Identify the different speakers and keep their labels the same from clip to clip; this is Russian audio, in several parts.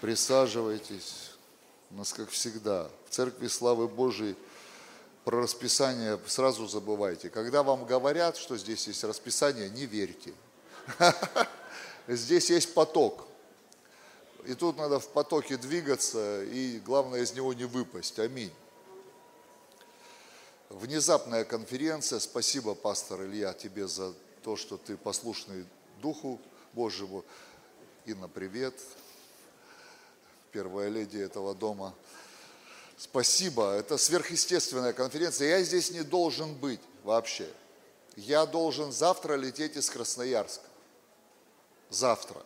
Speaker 1: Присаживайтесь. У нас, как всегда, в Церкви Славы Божией про расписание сразу забывайте. Когда вам говорят, что здесь есть расписание, не верьте. Здесь есть поток. И тут надо в потоке двигаться, и главное из него не выпасть. Аминь. Внезапная конференция. Спасибо, пастор Илья, тебе за то, что ты послушный Духу Божьему. Инна, привет первая леди этого дома. Спасибо, это сверхъестественная конференция. Я здесь не должен быть вообще. Я должен завтра лететь из Красноярска. Завтра.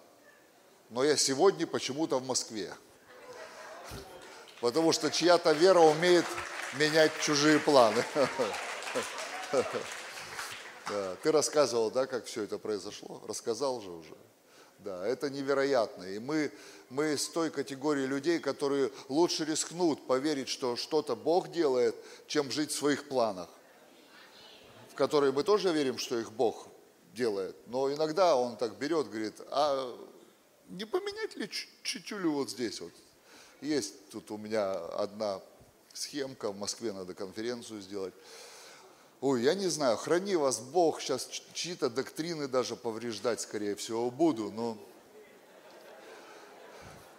Speaker 1: Но я сегодня почему-то в Москве. Потому что чья-то вера умеет менять чужие планы. Да. Ты рассказывал, да, как все это произошло? Рассказал же уже. Да, это невероятно. И мы, мы с той категории людей, которые лучше рискнут поверить, что что-то Бог делает, чем жить в своих планах, в которые мы тоже верим, что их Бог делает. Но иногда он так берет, говорит, а не поменять ли чуть-чуть вот здесь вот? Есть тут у меня одна схемка, в Москве надо конференцию сделать. Ой, я не знаю, храни вас Бог, сейчас чьи-то доктрины даже повреждать, скорее всего, буду, но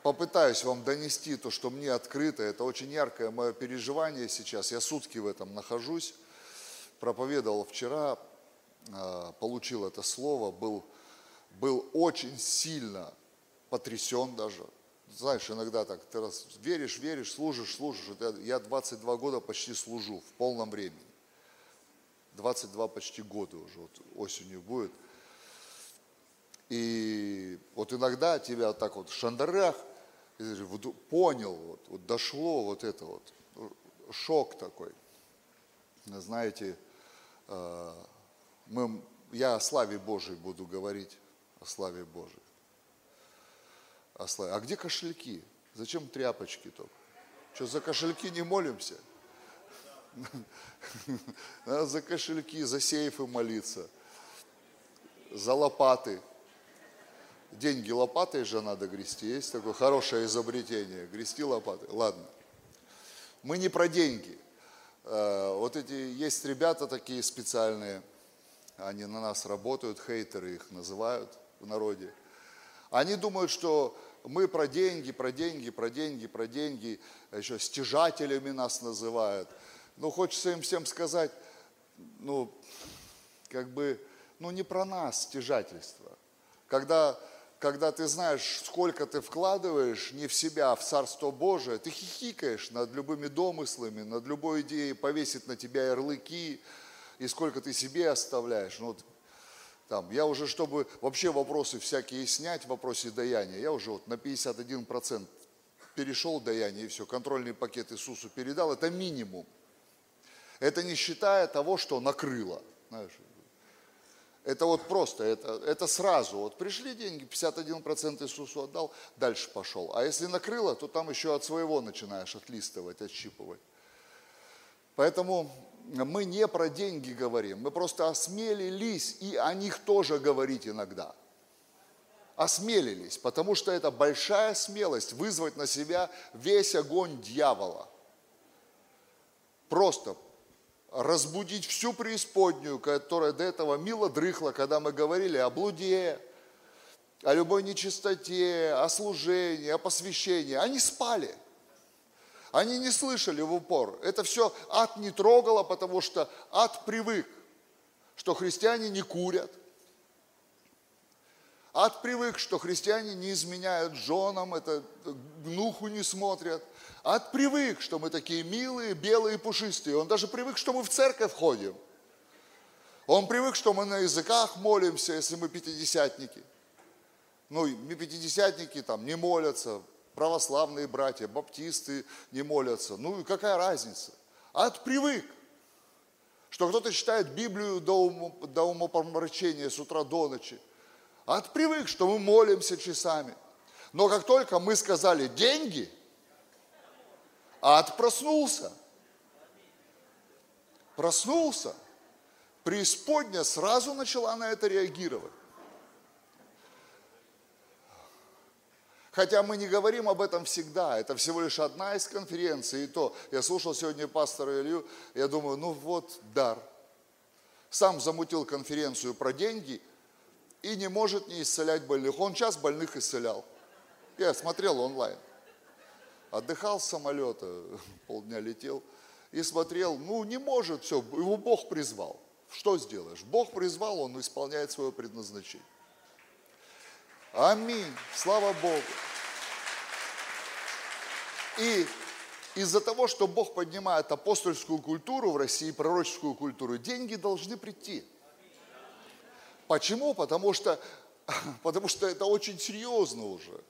Speaker 1: попытаюсь вам донести то, что мне открыто. Это очень яркое мое переживание сейчас. Я сутки в этом нахожусь. Проповедовал вчера, а, получил это слово, был, был очень сильно потрясен даже. Знаешь, иногда так, ты раз веришь, веришь, служишь, служишь. Я 22 года почти служу в полном времени. 22 почти года уже, вот осенью будет. И вот иногда тебя вот так вот в шандарах, вот понял, вот, вот дошло вот это вот, шок такой. Знаете, э, мы, я о славе Божией буду говорить, о славе Божией. О славе. А где кошельки? Зачем тряпочки только? Что, за кошельки не молимся? Надо за кошельки, за сейфы молиться, за лопаты. Деньги лопатой же надо грести. Есть такое хорошее изобретение. Грести лопатой. Ладно. Мы не про деньги. Э, вот эти есть ребята такие специальные, они на нас работают, хейтеры их называют в народе. Они думают, что мы про деньги, про деньги, про деньги, про деньги, еще стяжателями нас называют – ну, хочется им всем сказать, ну, как бы, ну, не про нас стяжательство. Когда, когда ты знаешь, сколько ты вкладываешь не в себя, а в Царство Божие, ты хихикаешь над любыми домыслами, над любой идеей повесить на тебя ярлыки, и сколько ты себе оставляешь. Ну, там, я уже, чтобы вообще вопросы всякие снять в вопросе даяния, я уже вот на 51% перешел даяние, и все, контрольный пакет Иисусу передал, это минимум. Это не считая того, что накрыло. Знаешь, это вот просто, это, это сразу. Вот пришли деньги, 51% Иисусу отдал, дальше пошел. А если накрыло, то там еще от своего начинаешь отлистывать, отщипывать. Поэтому мы не про деньги говорим, мы просто осмелились и о них тоже говорить иногда. Осмелились, потому что это большая смелость вызвать на себя весь огонь дьявола. Просто разбудить всю преисподнюю, которая до этого мило дрыхла, когда мы говорили о блуде, о любой нечистоте, о служении, о посвящении. Они спали. Они не слышали в упор. Это все ад не трогало, потому что ад привык, что христиане не курят. Ад привык, что христиане не изменяют женам, это гнуху не смотрят. Ад привык, что мы такие милые, белые, пушистые. Он даже привык, что мы в церковь ходим. Он привык, что мы на языках молимся, если мы пятидесятники. Ну, мы пятидесятники там не молятся, православные братья, баптисты не молятся. Ну и какая разница? Ад привык, что кто-то читает Библию до, ум, до умопомрачения с утра до ночи. Ад привык, что мы молимся часами. Но как только мы сказали деньги – Ад проснулся. Проснулся. Преисподня сразу начала на это реагировать. Хотя мы не говорим об этом всегда, это всего лишь одна из конференций. И то, я слушал сегодня пастора Илью, я думаю, ну вот дар. Сам замутил конференцию про деньги и не может не исцелять больных. Он час больных исцелял. Я смотрел онлайн. Отдыхал с самолета, полдня летел и смотрел, ну не может, все, его Бог призвал. Что сделаешь? Бог призвал, он исполняет свое предназначение. Аминь. Слава Богу. И из-за того, что Бог поднимает апостольскую культуру в России, пророческую культуру, деньги должны прийти. Почему? Потому что, потому что это очень серьезно уже.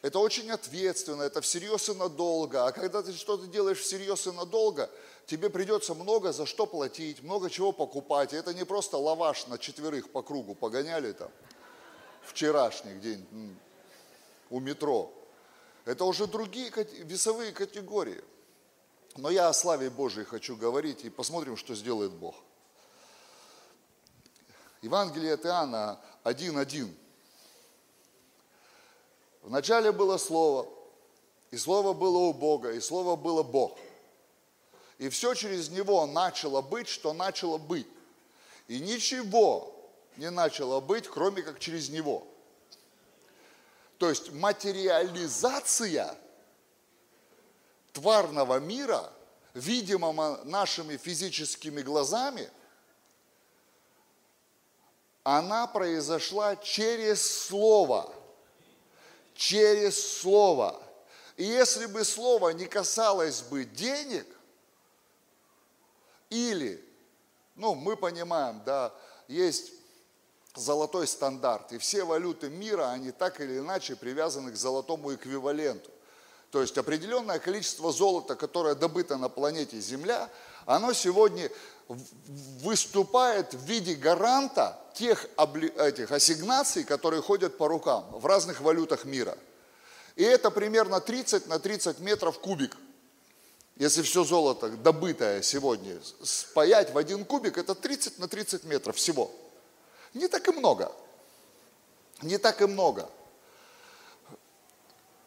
Speaker 1: Это очень ответственно, это всерьез и надолго. А когда ты что-то делаешь всерьез и надолго, тебе придется много за что платить, много чего покупать. И это не просто лаваш на четверых по кругу погоняли там вчерашний день у метро. Это уже другие весовые категории. Но я о славе Божьей хочу говорить и посмотрим, что сделает Бог. Евангелие от Иоанна 1.1. Вначале было Слово, и Слово было у Бога, и Слово было Бог. И все через Него начало быть, что начало быть. И ничего не начало быть, кроме как через Него. То есть материализация тварного мира, видимого нашими физическими глазами, она произошла через Слово. Через Слово. И если бы Слово не касалось бы денег, или, ну, мы понимаем, да, есть золотой стандарт. И все валюты мира, они так или иначе привязаны к золотому эквиваленту. То есть определенное количество золота, которое добыто на планете Земля, оно сегодня выступает в виде гаранта тех этих ассигнаций, которые ходят по рукам в разных валютах мира. И это примерно 30 на 30 метров кубик. Если все золото, добытое сегодня, спаять в один кубик, это 30 на 30 метров всего. Не так и много. Не так и много.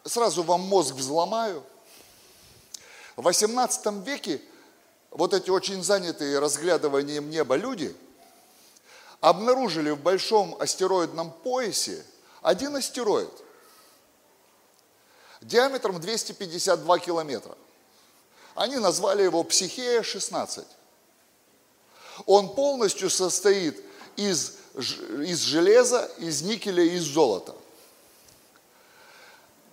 Speaker 1: Сразу вам мозг взломаю. В 18 веке вот эти очень занятые разглядыванием неба люди обнаружили в большом астероидном поясе один астероид диаметром 252 километра. Они назвали его Психея-16. Он полностью состоит из из железа, из никеля и из золота.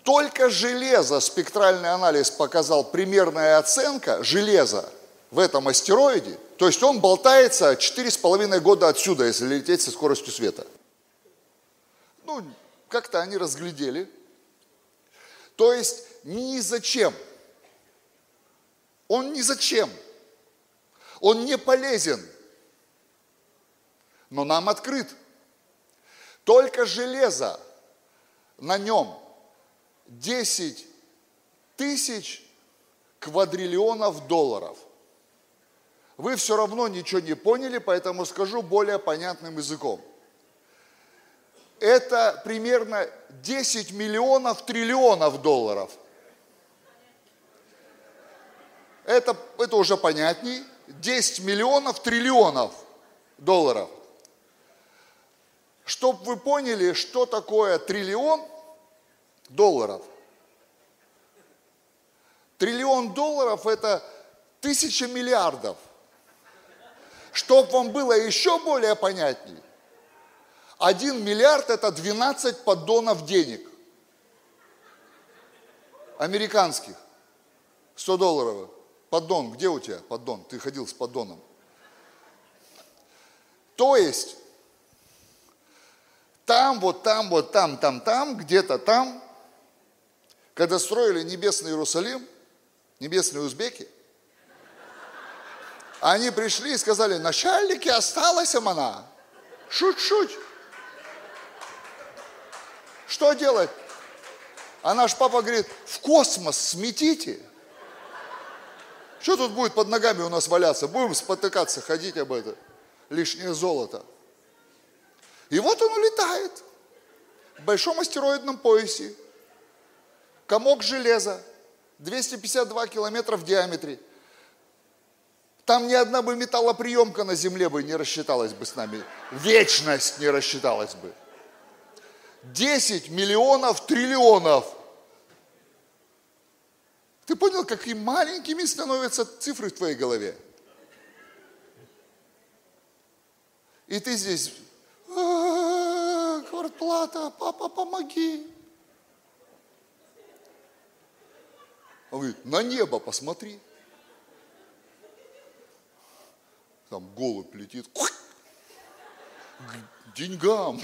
Speaker 1: Только железо, спектральный анализ показал примерная оценка железа в этом астероиде, то есть он болтается 4,5 года отсюда, если лететь со скоростью света. Ну, как-то они разглядели. То есть ни зачем. Он ни зачем. Он не полезен но нам открыт. Только железо на нем 10 тысяч квадриллионов долларов. Вы все равно ничего не поняли, поэтому скажу более понятным языком. Это примерно 10 миллионов триллионов долларов. Это, это уже понятней. 10 миллионов триллионов долларов. Чтобы вы поняли, что такое триллион долларов. Триллион долларов – это тысяча миллиардов. Чтобы вам было еще более понятнее, один миллиард – это 12 поддонов денег. Американских. 100 долларов. Поддон, где у тебя поддон? Ты ходил с поддоном. То есть, там, вот там, вот там, там, там, где-то там, когда строили небесный Иерусалим, небесные узбеки, они пришли и сказали, начальники, осталась она. Шуть-шуть. Что делать? А наш папа говорит, в космос сметите. Что тут будет под ногами у нас валяться? Будем спотыкаться, ходить об этом. Лишнее золото. И вот он улетает в большом астероидном поясе. комок железа, 252 километра в диаметре. Там ни одна бы металлоприемка на земле бы не рассчиталась бы с нами. Вечность не рассчиталась бы. 10 миллионов триллионов. Ты понял, какими маленькими становятся цифры в твоей голове? И ты здесь, «А, квартплата, папа, помоги. Он говорит, на небо посмотри. Там голубь летит. К деньгам.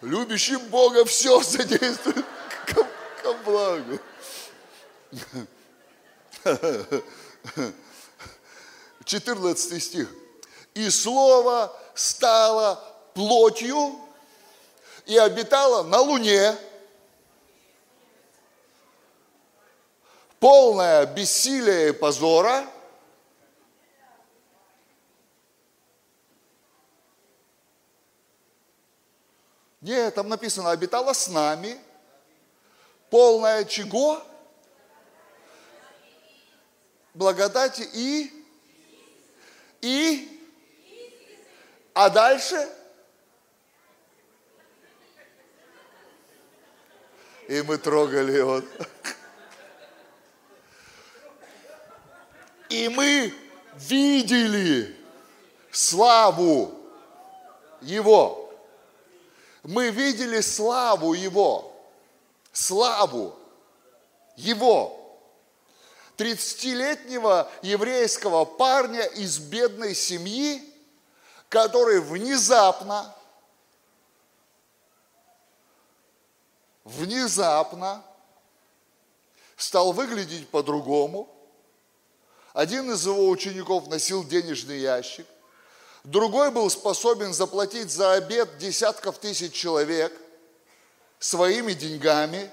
Speaker 1: Любящим Бога все содействует ко, ко благу. 14 стих. И слово стало плотью и обитало на луне, полное бессилия и позора, Нет, там написано, обитала с нами, полное чего? Благодати и? И? А дальше? И мы трогали его. И мы видели славу Его. Мы видели славу Его. Славу Его. 30-летнего еврейского парня из бедной семьи, который внезапно, внезапно стал выглядеть по-другому. Один из его учеников носил денежный ящик, другой был способен заплатить за обед десятков тысяч человек своими деньгами,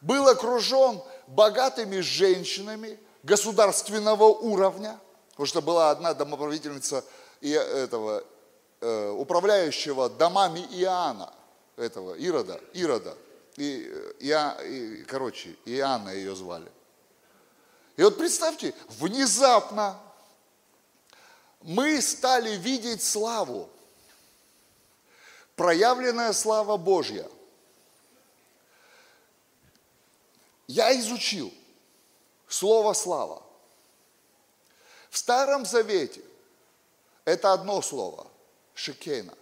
Speaker 1: был окружен богатыми женщинами государственного уровня, потому что была одна домоправительница этого, э, управляющего домами Иоанна, этого Ирода, Ирода, и, и, и, короче, Иоанна ее звали. И вот представьте, внезапно мы стали видеть славу, проявленная слава Божья. Я изучил слово слава. В Старом Завете это одно слово – шикейна.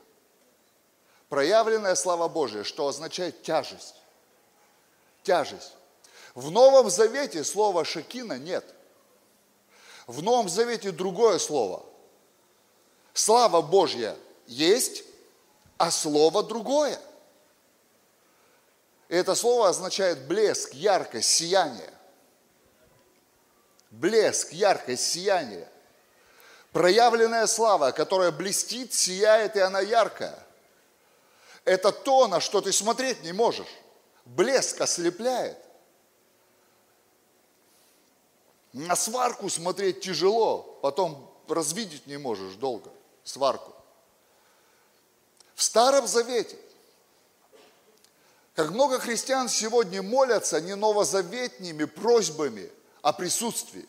Speaker 1: Проявленная слава Божья, что означает тяжесть. Тяжесть. В Новом Завете слова шекина нет. В Новом Завете другое слово. Слава Божья есть, а слово другое – это слово означает блеск, яркость, сияние. Блеск, яркость, сияние. Проявленная слава, которая блестит, сияет, и она яркая. Это то, на что ты смотреть не можешь. Блеск ослепляет. На сварку смотреть тяжело, потом развидеть не можешь долго сварку. В Старом Завете как много христиан сегодня молятся не новозаветними просьбами о присутствии.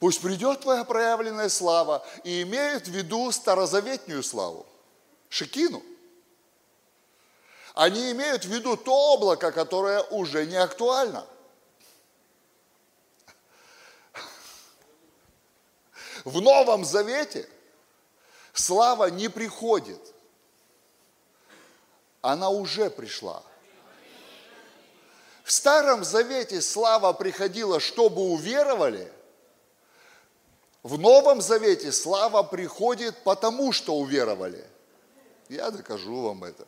Speaker 1: Пусть придет твоя проявленная слава и имеют в виду старозаветную славу, шекину. Они имеют в виду то облако, которое уже не актуально. В Новом Завете слава не приходит – она уже пришла. В Старом Завете слава приходила, чтобы уверовали. В Новом Завете слава приходит потому, что уверовали. Я докажу вам это.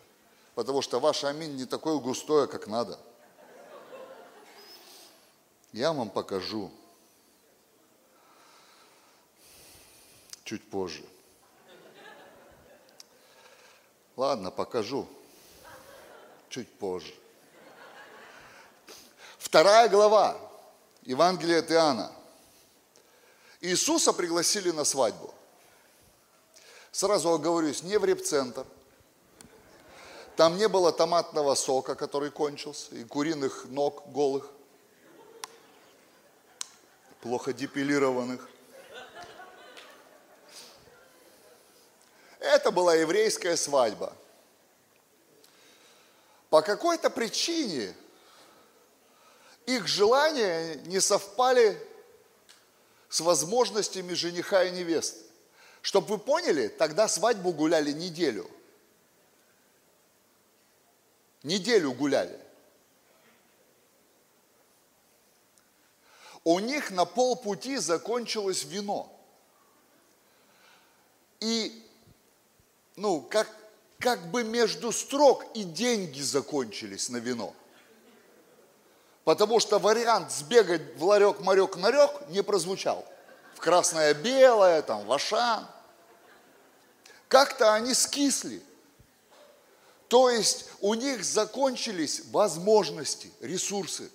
Speaker 1: Потому что ваш аминь не такое густое, как надо. Я вам покажу. Чуть позже. Ладно, покажу чуть позже. Вторая глава Евангелия от Иоанна. Иисуса пригласили на свадьбу. Сразу оговорюсь, не в репцентр. Там не было томатного сока, который кончился, и куриных ног голых, плохо депилированных. Это была еврейская свадьба. По какой-то причине их желания не совпали с возможностями жениха и невесты. Чтобы вы поняли, тогда свадьбу гуляли неделю. Неделю гуляли. У них на полпути закончилось вино. И, ну, как, как бы между строк и деньги закончились на вино. Потому что вариант сбегать в ларек, марек, нарек не прозвучал. В красное-белое, там, в Ашан. Как-то они скисли. То есть у них закончились возможности, ресурсы.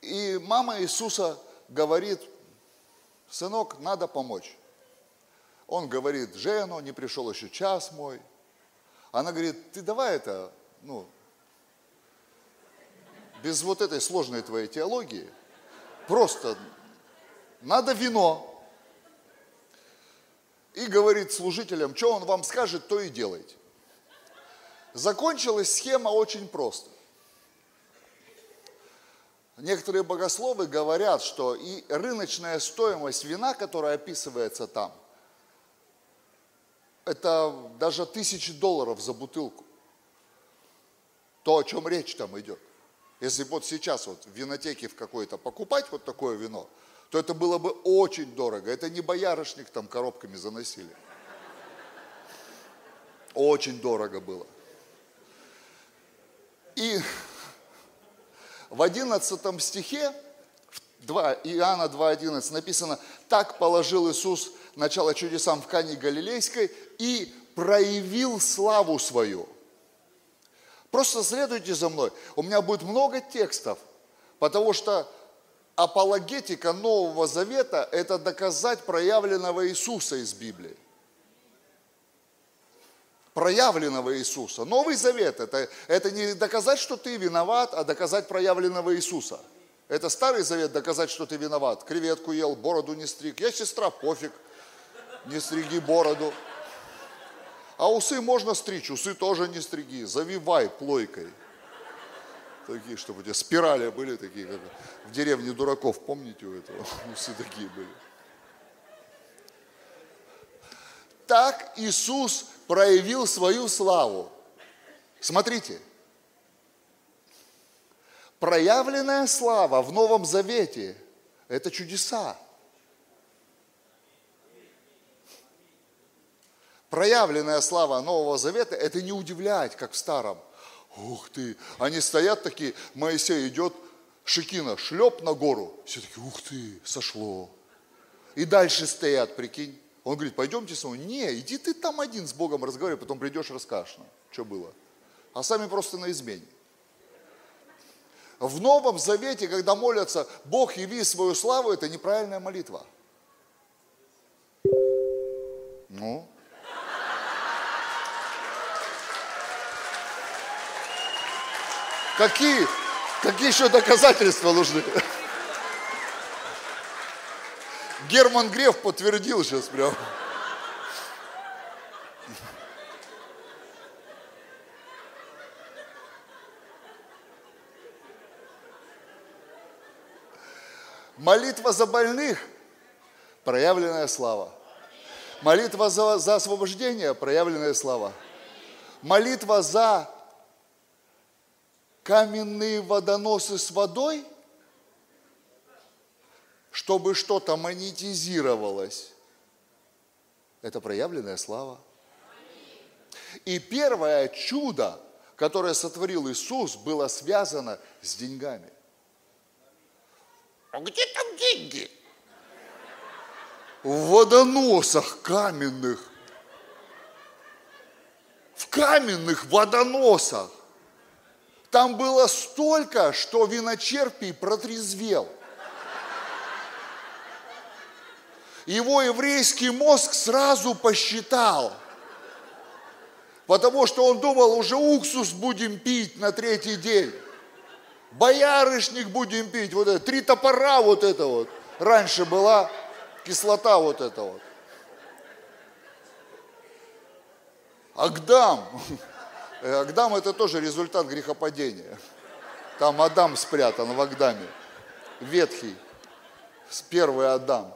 Speaker 1: И мама Иисуса говорит, сынок, надо помочь. Он говорит, Жену, не пришел еще час мой. Она говорит, ты давай это, ну, без вот этой сложной твоей теологии, просто надо вино. И говорит служителям, что он вам скажет, то и делайте. Закончилась схема очень просто. Некоторые богословы говорят, что и рыночная стоимость вина, которая описывается там, это даже тысячи долларов за бутылку. То, о чем речь там идет. Если вот сейчас вот в винотеке в какой-то покупать вот такое вино, то это было бы очень дорого. Это не боярышник там коробками заносили. Очень дорого было. И в 11 стихе, 2, Иоанна 2.11 написано, так положил Иисус начало чудесам в Кане Галилейской и проявил славу свою. Просто следуйте за мной. У меня будет много текстов, потому что апологетика Нового Завета – это доказать проявленного Иисуса из Библии. Проявленного Иисуса. Новый Завет – это, это не доказать, что ты виноват, а доказать проявленного Иисуса. Это Старый Завет – доказать, что ты виноват. Креветку ел, бороду не стриг. Я сестра, пофиг, не стриги бороду. А усы можно стричь, усы тоже не стриги, завивай плойкой. Такие, чтобы у тебя спирали были такие, как в деревне дураков, помните у этого? Усы такие были. Так Иисус проявил свою славу. Смотрите, проявленная слава в Новом Завете – это чудеса. Проявленная слава Нового Завета, это не удивляет, как в Старом. Ух ты, они стоят такие, Моисей идет, Шикина, шлеп на гору. Все такие, ух ты, сошло. И дальше стоят, прикинь. Он говорит, пойдемте со мной. Не, иди ты там один с Богом разговаривай, потом придешь, расскажешь нам, что было. А сами просто на измене. В Новом Завете, когда молятся, Бог яви свою славу, это неправильная молитва. Ну, Какие? Какие еще доказательства нужны? Герман Греф подтвердил сейчас прям. Молитва за больных – проявленная слава. Молитва за, за освобождение – проявленная слава. Молитва за каменные водоносы с водой, чтобы что-то монетизировалось. Это проявленная слава. И первое чудо, которое сотворил Иисус, было связано с деньгами. А где там деньги? В водоносах каменных. В каменных водоносах. Там было столько, что виночерпий протрезвел. Его еврейский мозг сразу посчитал. Потому что он думал, уже уксус будем пить на третий день. Боярышник будем пить. Вот это, три топора вот это вот. Раньше была кислота вот эта вот. Агдам. Агдам это тоже результат грехопадения. Там Адам спрятан в Агдаме. Ветхий. Первый Адам.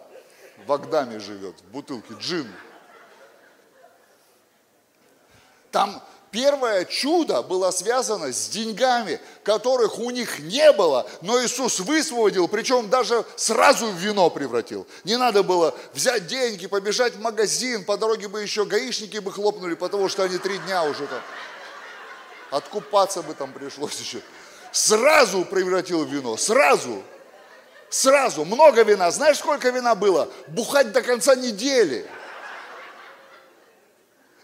Speaker 1: В Агдаме живет, в бутылке. Джин. Там первое чудо было связано с деньгами, которых у них не было, но Иисус высвободил, причем даже сразу в вино превратил. Не надо было взять деньги, побежать в магазин, по дороге бы еще гаишники бы хлопнули, потому что они три дня уже там. Откупаться бы там пришлось еще. Сразу превратил в вино, сразу. Сразу, много вина. Знаешь, сколько вина было? Бухать до конца недели.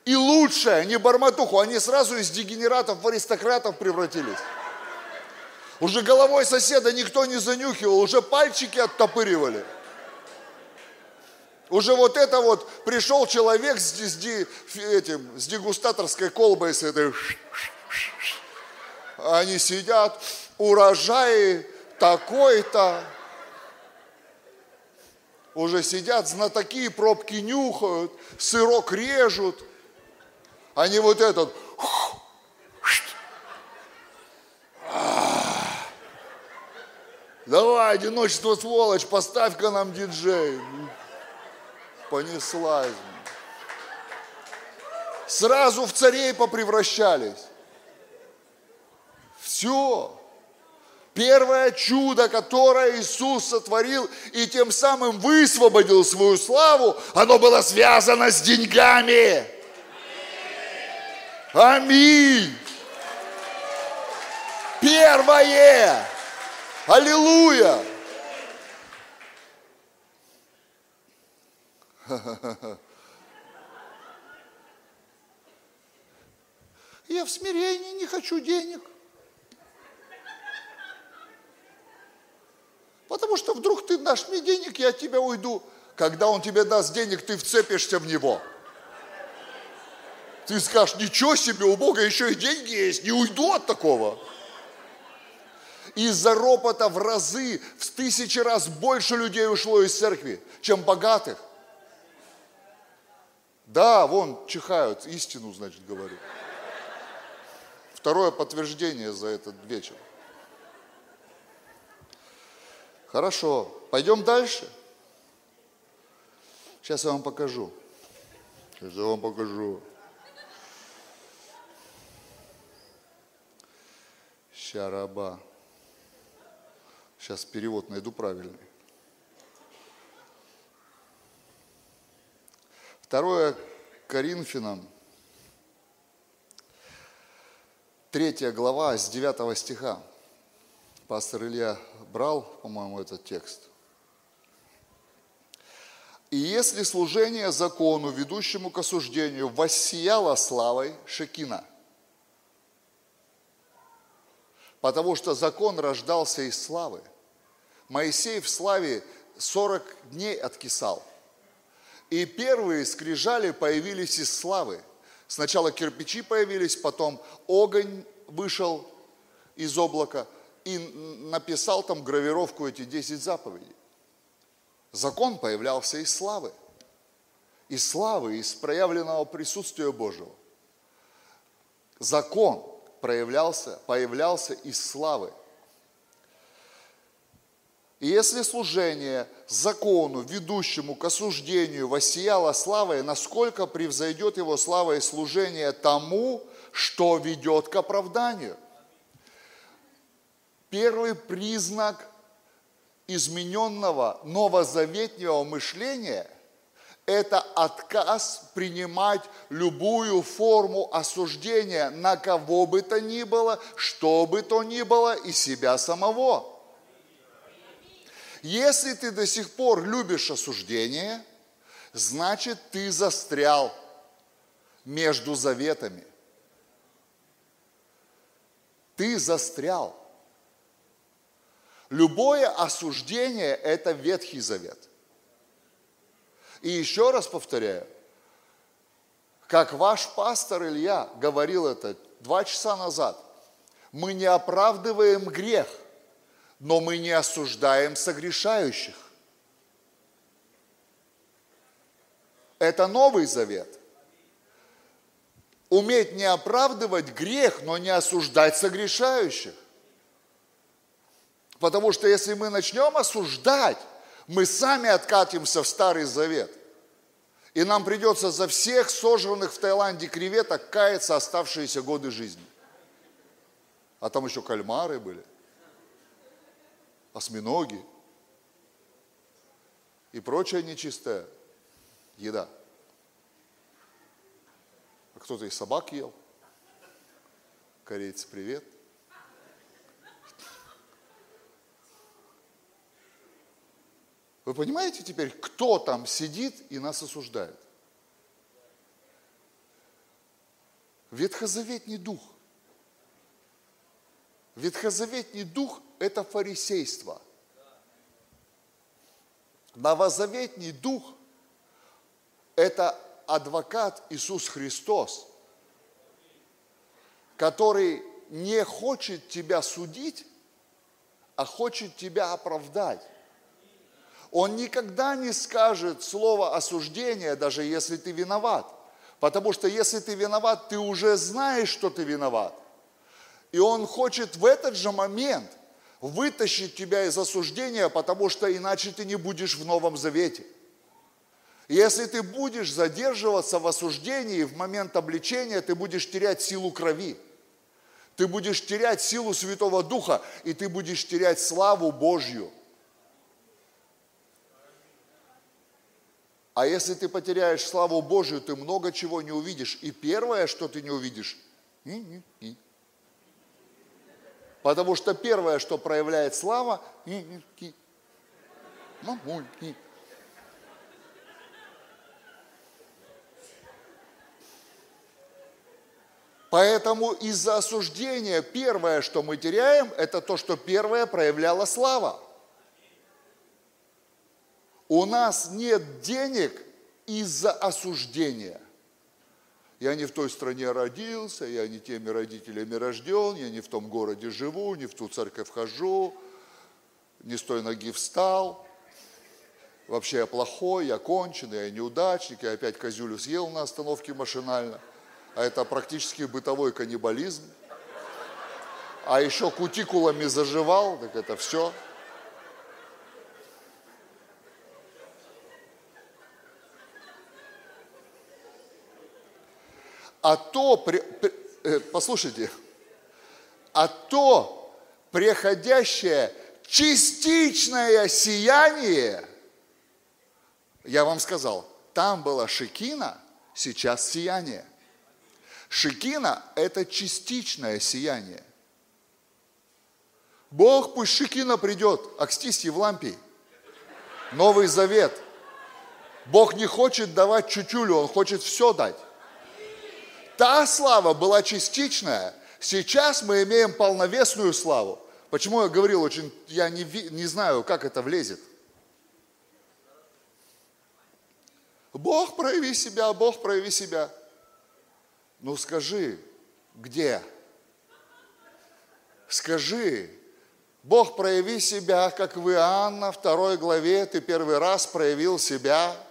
Speaker 1: И лучшее, не барматуху, они сразу из дегенератов в аристократов превратились. Уже головой соседа никто не занюхивал, уже пальчики оттопыривали. Уже вот это вот, пришел человек с, с, этим, с дегустаторской колбой, с этой, они сидят, урожай такой-то, уже сидят, знатоки пробки нюхают, сырок режут, не вот этот. Давай, одиночество, сволочь, поставь-ка нам диджей. Понеслась. Сразу в царей попревращались. Все. Первое чудо, которое Иисус сотворил и тем самым высвободил свою славу, оно было связано с деньгами. Аминь. Первое. Аллилуйя. Я в смирении не хочу денег. Потому что вдруг ты дашь мне денег, я от тебя уйду. Когда он тебе даст денег, ты вцепишься в него. Ты скажешь, ничего себе, у Бога еще и деньги есть, не уйду от такого. Из-за ропота в разы, в тысячи раз больше людей ушло из церкви, чем богатых. Да, вон чихают, истину, значит, говорю. Второе подтверждение за этот вечер. Хорошо, пойдем дальше. Сейчас я вам покажу. Сейчас я вам покажу. Щараба. Сейчас перевод найду правильный. Второе Коринфянам, третья глава с 9 стиха. Пастор Илья брал, по-моему, этот текст. И если служение закону, ведущему к осуждению, воссияло славой Шекина, потому что закон рождался из славы. Моисей в славе 40 дней откисал. И первые скрижали появились из славы. Сначала кирпичи появились, потом огонь вышел из облака – и написал там гравировку эти 10 заповедей. Закон появлялся из славы. Из славы, из проявленного присутствия Божьего. Закон проявлялся, появлялся из славы. И если служение закону, ведущему к осуждению, воссияло славой, насколько превзойдет его слава и служение тому, что ведет к оправданию – Первый признак измененного новозаветнего мышления – это отказ принимать любую форму осуждения на кого бы то ни было, что бы то ни было и себя самого. Если ты до сих пор любишь осуждение, значит ты застрял между заветами. Ты застрял. Любое осуждение – это Ветхий Завет. И еще раз повторяю, как ваш пастор Илья говорил это два часа назад, мы не оправдываем грех, но мы не осуждаем согрешающих. Это Новый Завет. Уметь не оправдывать грех, но не осуждать согрешающих. Потому что если мы начнем осуждать, мы сами откатимся в Старый Завет. И нам придется за всех сожранных в Таиланде креветок каяться оставшиеся годы жизни. А там еще кальмары были, осьминоги и прочая нечистая еда. А кто-то и собак ел. Корейцы, привет. Вы понимаете теперь, кто там сидит и нас осуждает? Ветхозаветний дух. Ветхозаветний дух – это фарисейство. Новозаветний дух – это адвокат Иисус Христос, который не хочет тебя судить, а хочет тебя оправдать. Он никогда не скажет слово осуждения, даже если ты виноват. Потому что если ты виноват, ты уже знаешь, что ты виноват. И он хочет в этот же момент вытащить тебя из осуждения, потому что иначе ты не будешь в Новом Завете. Если ты будешь задерживаться в осуждении в момент обличения, ты будешь терять силу крови. Ты будешь терять силу Святого Духа, и ты будешь терять славу Божью – А если ты потеряешь славу Божию, ты много чего не увидишь. И первое, что ты не увидишь, Потому что первое, что проявляет слава, мамульки. Поэтому из-за осуждения первое, что мы теряем, это то, что первое проявляла слава. У нас нет денег из-за осуждения. Я не в той стране родился, я не теми родителями рожден, я не в том городе живу, не в ту церковь хожу, не с той ноги встал. Вообще я плохой, я конченый, я неудачник, я опять козюлю съел на остановке машинально. А это практически бытовой каннибализм. А еще кутикулами заживал, так это все – а то, э, послушайте, а то приходящее частичное сияние, я вам сказал, там была шикина, сейчас сияние. Шикина – это частичное сияние. Бог, пусть шикина придет, Акстись Евлампий, Новый Завет. Бог не хочет давать чучулю, Он хочет все дать. Та слава была частичная, сейчас мы имеем полновесную славу. Почему я говорил очень, я не, не знаю, как это влезет. Бог, прояви себя, Бог, прояви себя. Ну скажи, где? Скажи, Бог, прояви себя, как в Иоанна, второй главе, ты первый раз проявил себя –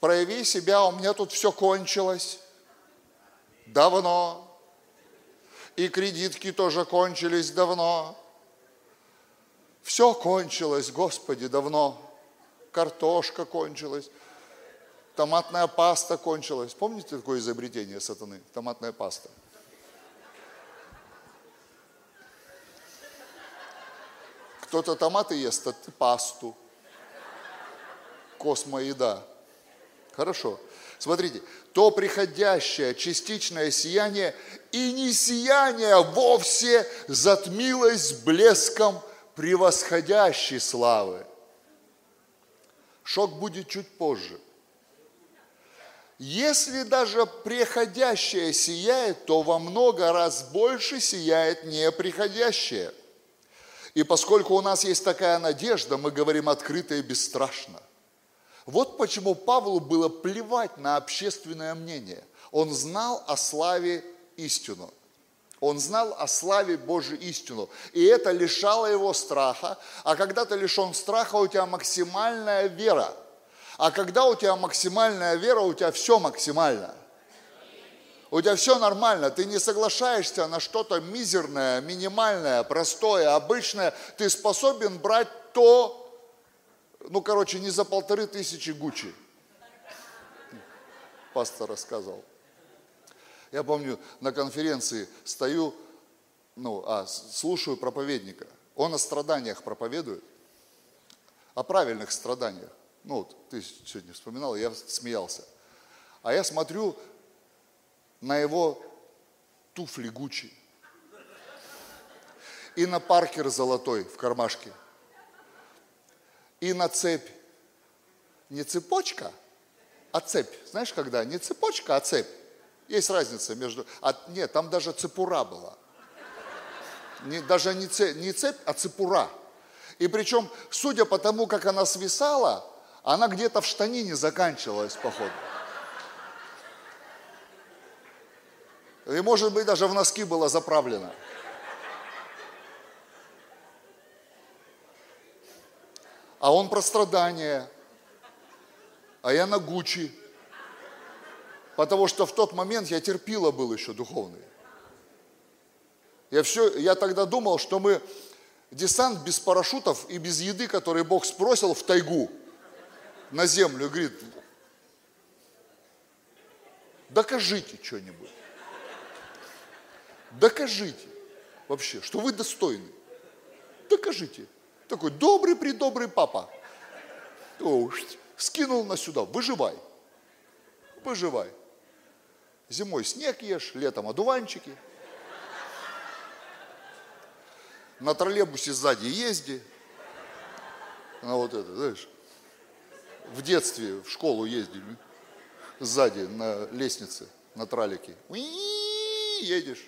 Speaker 1: прояви себя, у меня тут все кончилось. Давно. И кредитки тоже кончились давно. Все кончилось, Господи, давно. Картошка кончилась. Томатная паста кончилась. Помните такое изобретение сатаны? Томатная паста. Кто-то томаты ест, а ты пасту. Космоеда. Хорошо. Смотрите, то приходящее частичное сияние и не сияние вовсе затмилось блеском превосходящей славы. Шок будет чуть позже. Если даже приходящее сияет, то во много раз больше сияет неприходящее. И поскольку у нас есть такая надежда, мы говорим открыто и бесстрашно. Вот почему Павлу было плевать на общественное мнение. Он знал о славе истину. Он знал о славе Божьей истину. И это лишало его страха. А когда ты лишен страха, у тебя максимальная вера. А когда у тебя максимальная вера, у тебя все максимально. У тебя все нормально, ты не соглашаешься на что-то мизерное, минимальное, простое, обычное. Ты способен брать то, ну, короче, не за полторы тысячи Гуччи. Пастор рассказал. Я помню, на конференции стою, ну, а, слушаю проповедника. Он о страданиях проповедует, о правильных страданиях. Ну, вот, ты сегодня вспоминал, я смеялся. А я смотрю на его туфли Гуччи и на паркер золотой в кармашке – и на цепь. Не цепочка, а цепь. Знаешь, когда? Не цепочка, а цепь. Есть разница между... А, нет, там даже цепура была. Не, даже не цепь, не цепь, а цепура. И причем, судя по тому, как она свисала, она где-то в штанине заканчивалась, походу. И, может быть, даже в носки была заправлена. А он про страдания, а я на Гуччи. Потому что в тот момент я терпила был еще духовный. Я, все, я тогда думал, что мы десант без парашютов и без еды, который Бог спросил в тайгу, на землю, говорит, докажите что-нибудь. Докажите вообще, что вы достойны. Докажите. Такой добрый-предобрый папа. О, скинул на сюда, выживай. Выживай. Зимой снег ешь, летом одуванчики. На троллейбусе сзади езди. На вот это, знаешь. В детстве в школу ездили. Сзади на лестнице, на тралике. Едешь.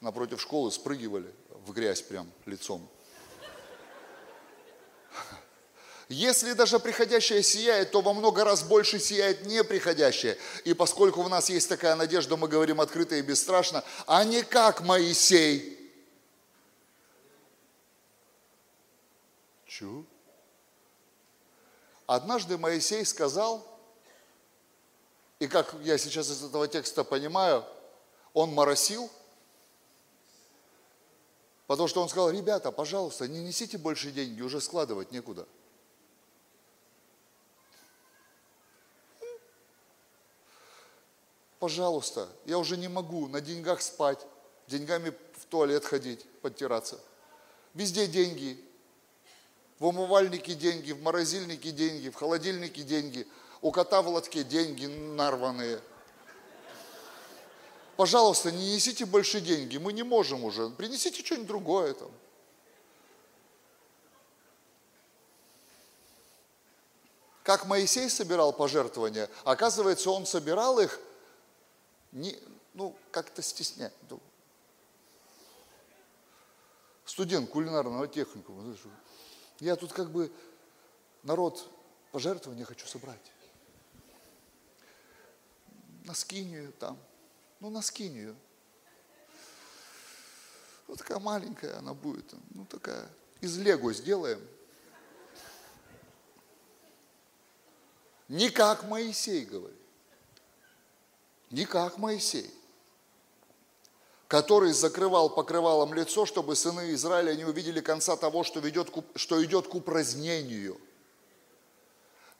Speaker 1: Напротив школы спрыгивали в грязь прям лицом. Если даже приходящее сияет, то во много раз больше сияет неприходящее. И поскольку у нас есть такая надежда, мы говорим открыто и бесстрашно, а не как Моисей. Чу? Однажды Моисей сказал, и как я сейчас из этого текста понимаю, он моросил, потому что он сказал, ребята, пожалуйста, не несите больше деньги, уже складывать некуда. Пожалуйста, я уже не могу на деньгах спать, деньгами в туалет ходить, подтираться. Везде деньги. В умывальнике деньги, в морозильнике деньги, в холодильнике деньги. У кота в лотке деньги нарванные. Пожалуйста, не несите больше деньги, мы не можем уже. Принесите что-нибудь другое там. Как Моисей собирал пожертвования, оказывается, он собирал их – не, ну, как-то стеснять. Ну, студент кулинарного техникума. Я тут как бы народ пожертвования хочу собрать. На скинию там. Ну, на скинию. Вот такая маленькая она будет. Ну, такая. Из лего сделаем. Не как Моисей говорит не как Моисей, который закрывал покрывалом лицо, чтобы сыны Израиля не увидели конца того, что, ведет, что идет к упразднению.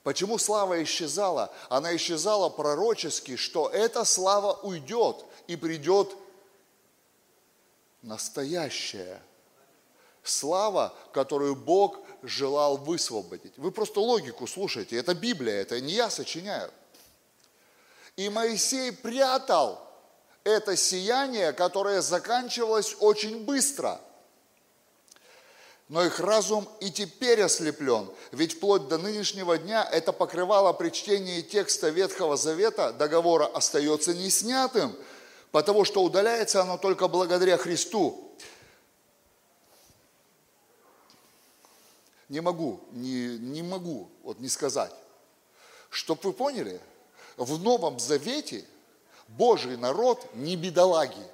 Speaker 1: Почему слава исчезала? Она исчезала пророчески, что эта слава уйдет и придет настоящая слава, которую Бог желал высвободить. Вы просто логику слушайте, это Библия, это не я сочиняю. И Моисей прятал это сияние, которое заканчивалось очень быстро. Но их разум и теперь ослеплен, ведь вплоть до нынешнего дня это покрывало при чтении текста Ветхого Завета договора остается не снятым, потому что удаляется оно только благодаря Христу. не могу, не, не могу вот не сказать. Чтоб вы поняли, в Новом Завете Божий народ не бедолаги.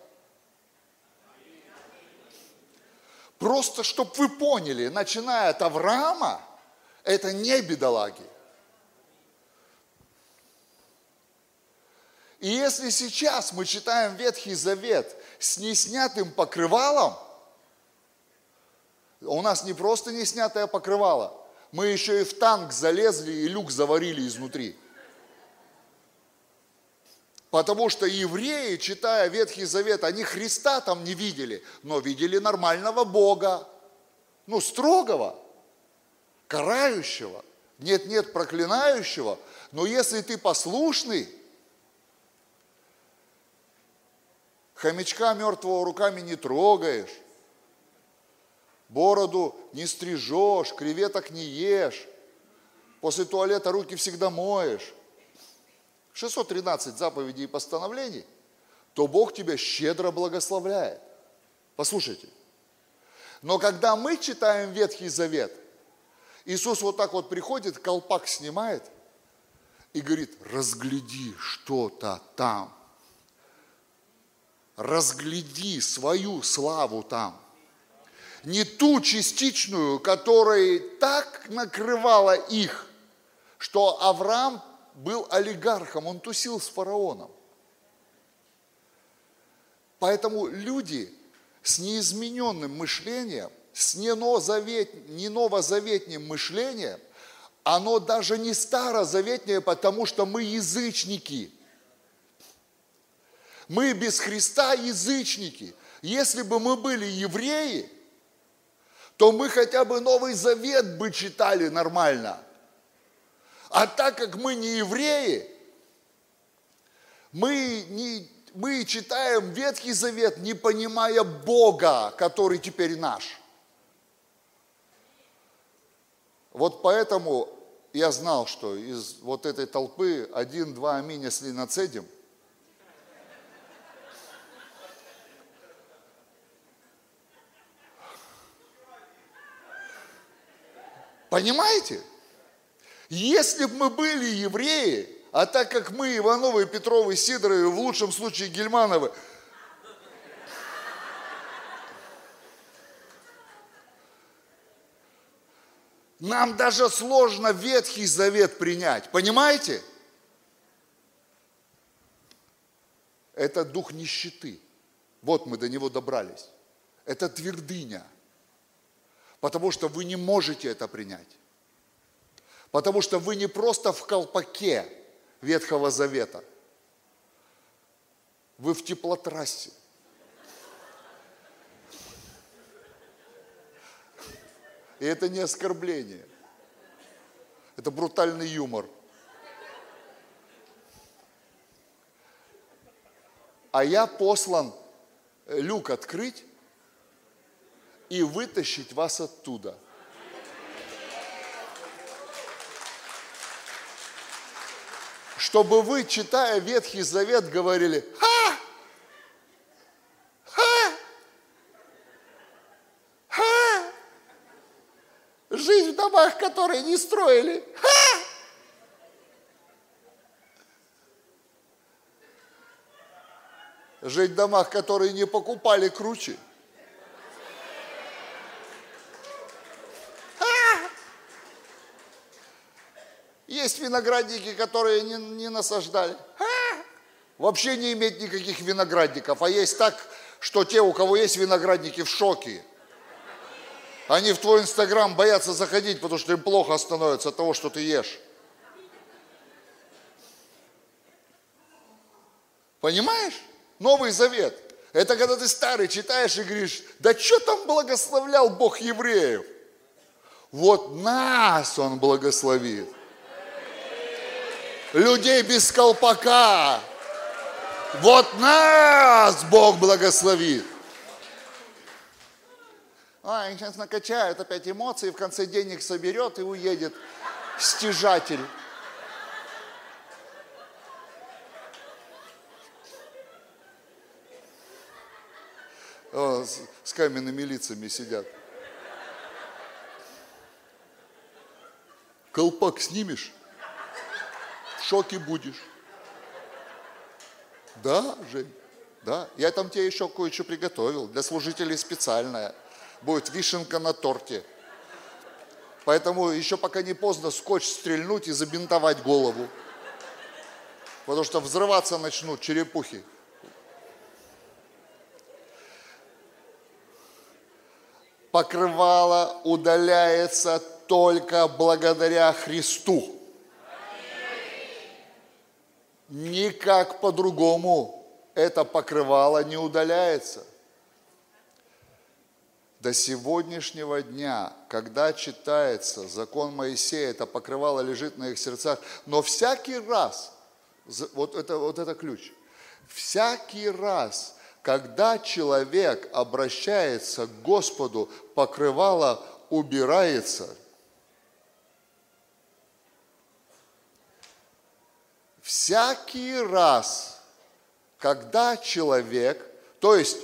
Speaker 1: Просто, чтобы вы поняли, начиная от Авраама, это не бедолаги. И если сейчас мы читаем Ветхий Завет с неснятым покрывалом, у нас не просто неснятое покрывало, мы еще и в танк залезли и люк заварили изнутри. Потому что евреи, читая Ветхий Завет, они Христа там не видели, но видели нормального Бога, ну, строгого, карающего, нет-нет, проклинающего, но если ты послушный, Хомячка мертвого руками не трогаешь, бороду не стрижешь, креветок не ешь, после туалета руки всегда моешь. 613 заповедей и постановлений, то Бог тебя щедро благословляет. Послушайте. Но когда мы читаем Ветхий Завет, Иисус вот так вот приходит, колпак снимает и говорит, разгляди что-то там разгляди свою славу там. Не ту частичную, которая так накрывала их, что Авраам был олигархом, он тусил с фараоном. Поэтому люди с неизмененным мышлением, с неновозавет, неновозаветним мышлением, оно даже не старозаветнее, потому что мы язычники – мы без Христа язычники. Если бы мы были евреи, то мы хотя бы Новый Завет бы читали нормально. А так как мы не евреи, мы, не, мы читаем Ветхий Завет, не понимая Бога, который теперь наш. Вот поэтому я знал, что из вот этой толпы один-два аминь, если нацедим – Понимаете? Если бы мы были евреи, а так как мы Ивановы, Петровы, Сидоровы, в лучшем случае Гельмановы, нам даже сложно Ветхий Завет принять. Понимаете? Это дух нищеты. Вот мы до него добрались. Это твердыня – Потому что вы не можете это принять. Потому что вы не просто в колпаке Ветхого Завета. Вы в теплотрассе. И это не оскорбление. Это брутальный юмор. А я послан люк открыть и вытащить вас оттуда. Чтобы вы, читая Ветхий Завет, говорили, ха, ха, ха, жизнь в домах, которые не строили, ха. Жить в домах, которые не покупали круче – Есть виноградники, которые не, не насаждали. А! Вообще не иметь никаких виноградников. А есть так, что те, у кого есть виноградники, в шоке. Они в твой инстаграм боятся заходить, потому что им плохо становится от того, что ты ешь. Понимаешь? Новый Завет. Это когда ты старый читаешь и говоришь, да что там благословлял Бог евреев? Вот нас Он благословит людей без колпака. Вот нас Бог благословит. А, они сейчас накачают опять эмоции, в конце денег соберет и уедет стяжатель. О, с, с каменными лицами сидят. Колпак снимешь, в шоке будешь. Да, Жень, да. Я там тебе еще кое-что приготовил. Для служителей специальное. Будет вишенка на торте. Поэтому еще пока не поздно скотч стрельнуть и забинтовать голову. Потому что взрываться начнут черепухи. Покрывало удаляется только благодаря Христу. Никак по-другому это покрывало не удаляется. До сегодняшнего дня, когда читается закон Моисея, это покрывало лежит на их сердцах, но всякий раз, вот это, вот это ключ, всякий раз, когда человек обращается к Господу, покрывало убирается – всякий раз, когда человек, то есть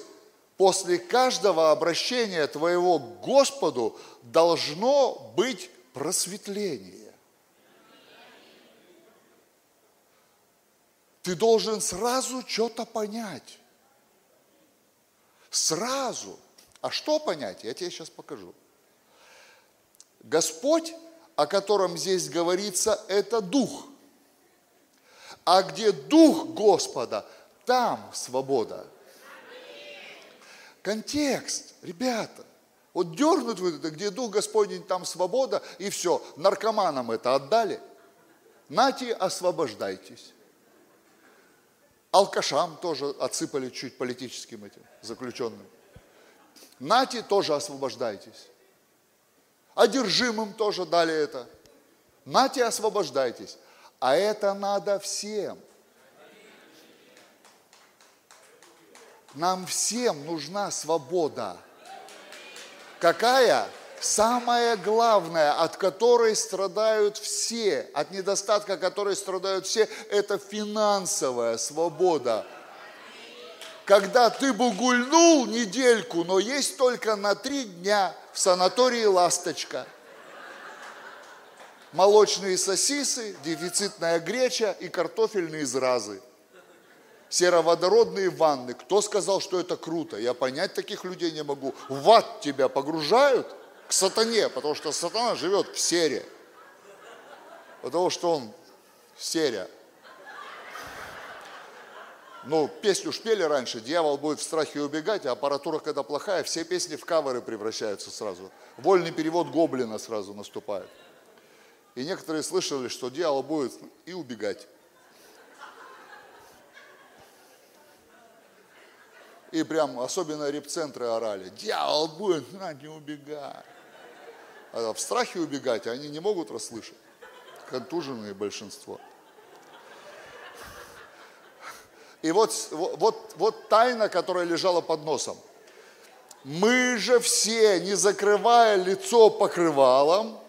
Speaker 1: после каждого обращения твоего к Господу должно быть просветление. Ты должен сразу что-то понять. Сразу. А что понять? Я тебе сейчас покажу. Господь, о котором здесь говорится, это Дух – а где Дух Господа, там свобода. Контекст, ребята. Вот дернут вы это, где Дух Господень, там свобода, и все. Наркоманам это отдали. Нате, освобождайтесь. Алкашам тоже отсыпали чуть политическим этим заключенным. Нате, тоже освобождайтесь. Одержимым тоже дали это. Нате, освобождайтесь. А это надо всем. Нам всем нужна свобода. Какая? Самое главное, от которой страдают все, от недостатка которой страдают все, это финансовая свобода. Когда ты бы гульнул недельку, но есть только на три дня в санатории «Ласточка» молочные сосисы, дефицитная греча и картофельные зразы. Сероводородные ванны. Кто сказал, что это круто? Я понять таких людей не могу. В ад тебя погружают к сатане, потому что сатана живет в сере. Потому что он серя. Ну, песню шпели раньше, дьявол будет в страхе убегать, а аппаратура, когда плохая, все песни в каверы превращаются сразу. Вольный перевод гоблина сразу наступает. И некоторые слышали, что дьявол будет и убегать. И прям особенно репцентры орали, дьявол будет, на, не убегай. А в страхе убегать они не могут расслышать. Контуженные большинство. И вот, вот, вот тайна, которая лежала под носом. Мы же все, не закрывая лицо покрывалом,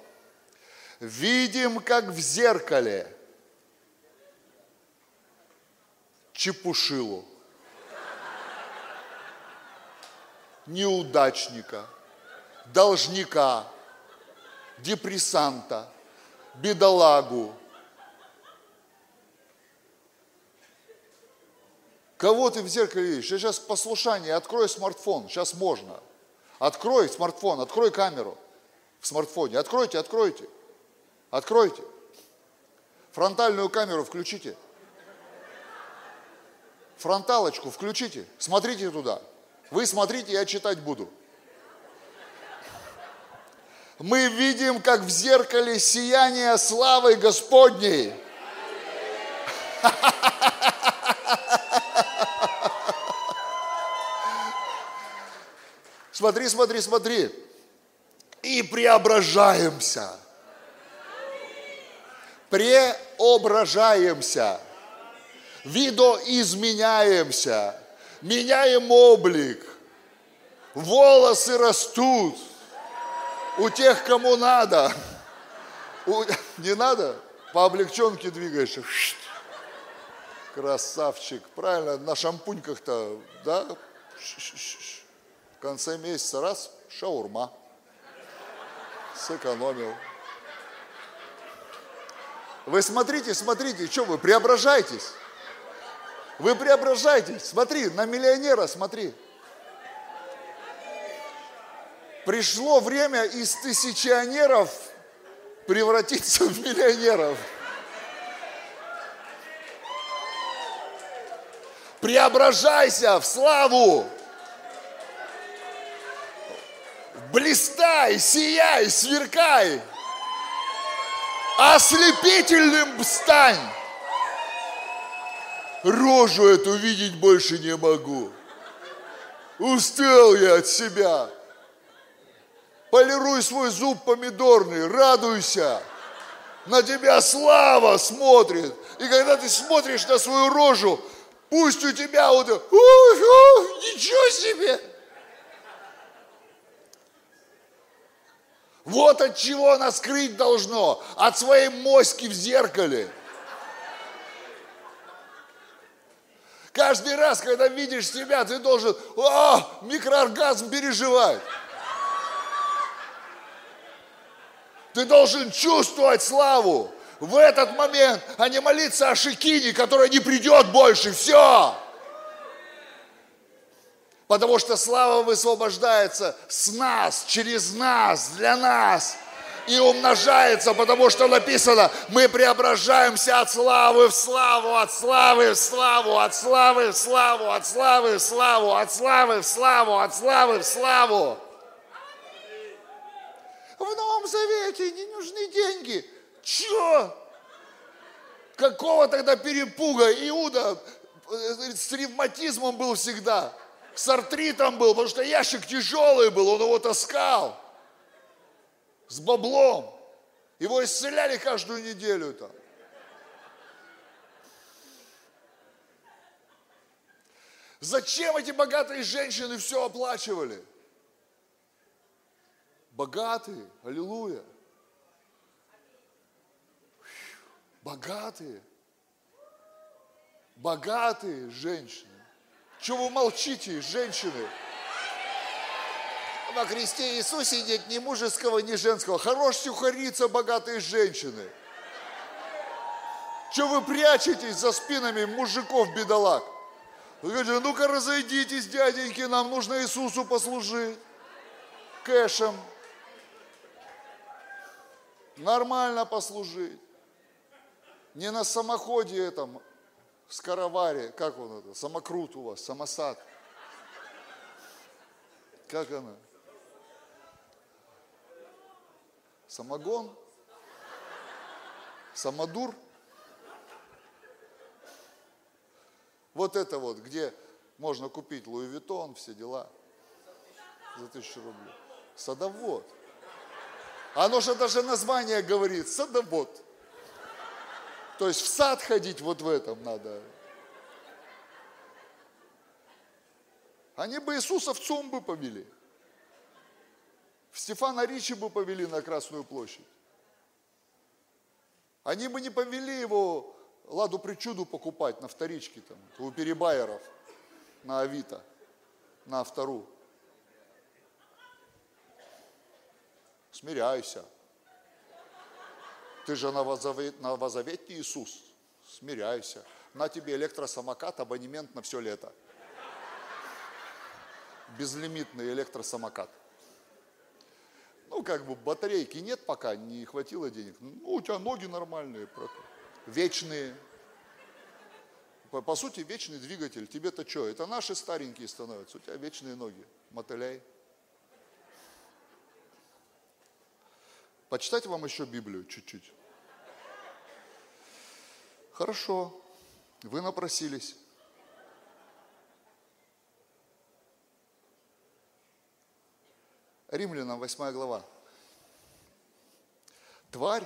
Speaker 1: видим, как в зеркале, чепушилу, неудачника, должника, депрессанта, бедолагу. Кого ты в зеркале видишь? Я сейчас послушание, открой смартфон, сейчас можно. Открой смартфон, открой камеру в смартфоне. Откройте, откройте. Откройте. Фронтальную камеру включите. Фронталочку включите. Смотрите туда. Вы смотрите, я читать буду. Мы видим, как в зеркале сияние славы Господней. Смотри, смотри, смотри. И преображаемся преображаемся, видоизменяемся, меняем облик, волосы растут у тех, кому надо. У, не надо? По облегченке двигаешься. Красавчик. Правильно, на шампуньках-то, да? В конце месяца раз, шаурма. Сэкономил. Вы смотрите, смотрите, что вы преображаетесь? Вы преображаетесь. Смотри, на миллионера смотри. Пришло время из тысячионеров превратиться в миллионеров. Преображайся в славу. Блистай, сияй, сверкай. Ослепительным стань. Рожу эту видеть больше не могу. Устал я от себя. Полируй свой зуб помидорный, радуйся. На тебя слава смотрит. И когда ты смотришь на свою рожу, пусть у тебя вот, ух, ух, ничего себе. Вот от чего нас скрыть должно, от своей моськи в зеркале. Каждый раз, когда видишь себя, ты должен, о, микрооргазм переживать. Ты должен чувствовать славу в этот момент, а не молиться о Шикине, которая не придет больше. Все. Потому что слава высвобождается с нас, через нас, для нас. И умножается, потому что написано, мы преображаемся от славы в славу, от славы в славу, от славы в славу, от славы в славу, от славы в славу, от славы в славу. В Новом Завете не нужны деньги. Чё? Какого тогда перепуга? Иуда э, с ревматизмом был всегда с артритом был, потому что ящик тяжелый был, он его таскал с баблом. Его исцеляли каждую неделю там. Зачем эти богатые женщины все оплачивали? Богатые, аллилуйя. Богатые. Богатые женщины. Чего вы молчите, женщины? Во Христе Иисусе нет ни мужеского, ни женского. Хорош сухарица богатые женщины. Что вы прячетесь за спинами мужиков бедолаг? Вы говорите, ну-ка разойдитесь, дяденьки, нам нужно Иисусу послужить. Кэшем. Нормально послужить. Не на самоходе этом Скороваре, как он это, самокрут у вас, самосад. Как она? Самогон? Самодур? Вот это вот, где можно купить Луи Виттон, все дела. За тысячу рублей. Садовод. Оно же даже название говорит, садовод. То есть в сад ходить вот в этом надо. Они бы Иисуса в ЦУМ бы повели. В Стефана Ричи бы повели на Красную площадь. Они бы не повели его ладу причуду покупать на вторичке там, у перебайеров, на Авито, на втору. Смиряйся. Ты же новозаветний Иисус. Смиряйся. На тебе электросамокат, абонемент на все лето. Безлимитный электросамокат. Ну, как бы батарейки нет пока, не хватило денег. Ну, у тебя ноги нормальные, вечные. По, по сути, вечный двигатель. Тебе-то что? Это наши старенькие становятся. У тебя вечные ноги. Мотыляй. Почитать вам еще Библию чуть-чуть. Хорошо, вы напросились. Римлянам 8 глава. Тварь,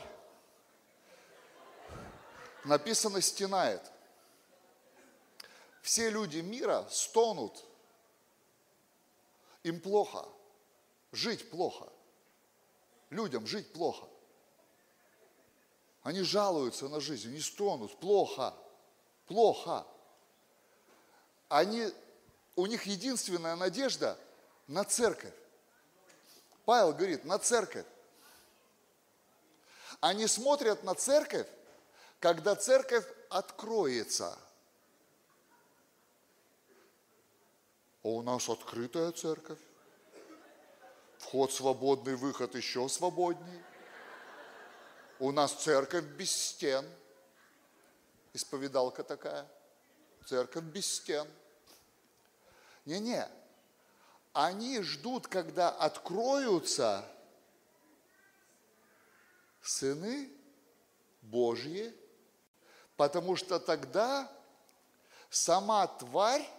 Speaker 1: написано, стенает. Все люди мира стонут. Им плохо. Жить плохо. Людям жить плохо. Они жалуются на жизнь, они стонут, плохо, плохо. Они, у них единственная надежда на церковь. Павел говорит, на церковь. Они смотрят на церковь, когда церковь откроется. А у нас открытая церковь. Вход свободный, выход еще свободней. У нас церковь без стен. Исповедалка такая. Церковь без стен. Не-не. Они ждут, когда откроются сыны Божьи, потому что тогда сама тварь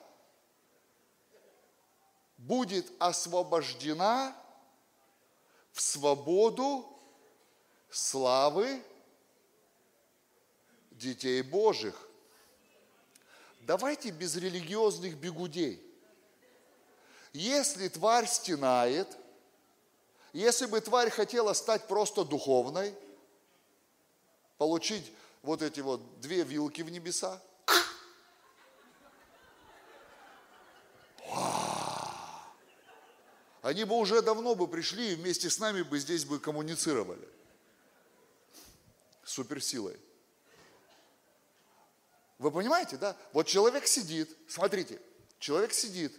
Speaker 1: будет освобождена в свободу славы детей Божьих. Давайте без религиозных бегудей. Если тварь стенает, если бы тварь хотела стать просто духовной, получить вот эти вот две вилки в небеса, они бы уже давно бы пришли и вместе с нами бы здесь бы коммуницировали. Суперсилой. Вы понимаете, да? Вот человек сидит, смотрите, человек сидит,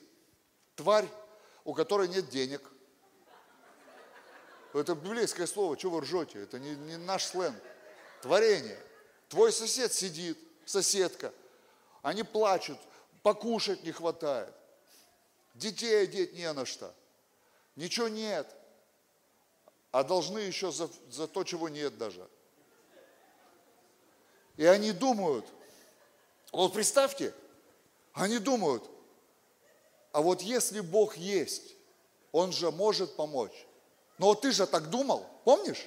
Speaker 1: тварь, у которой нет денег. Это библейское слово, что вы ржете? Это не, не наш сленг. Творение. Твой сосед сидит, соседка. Они плачут, покушать не хватает. Детей одеть не на что. Ничего нет. А должны еще за, за то, чего нет даже. И они думают, вот представьте, они думают, а вот если Бог есть, Он же может помочь. Но ты же так думал, помнишь?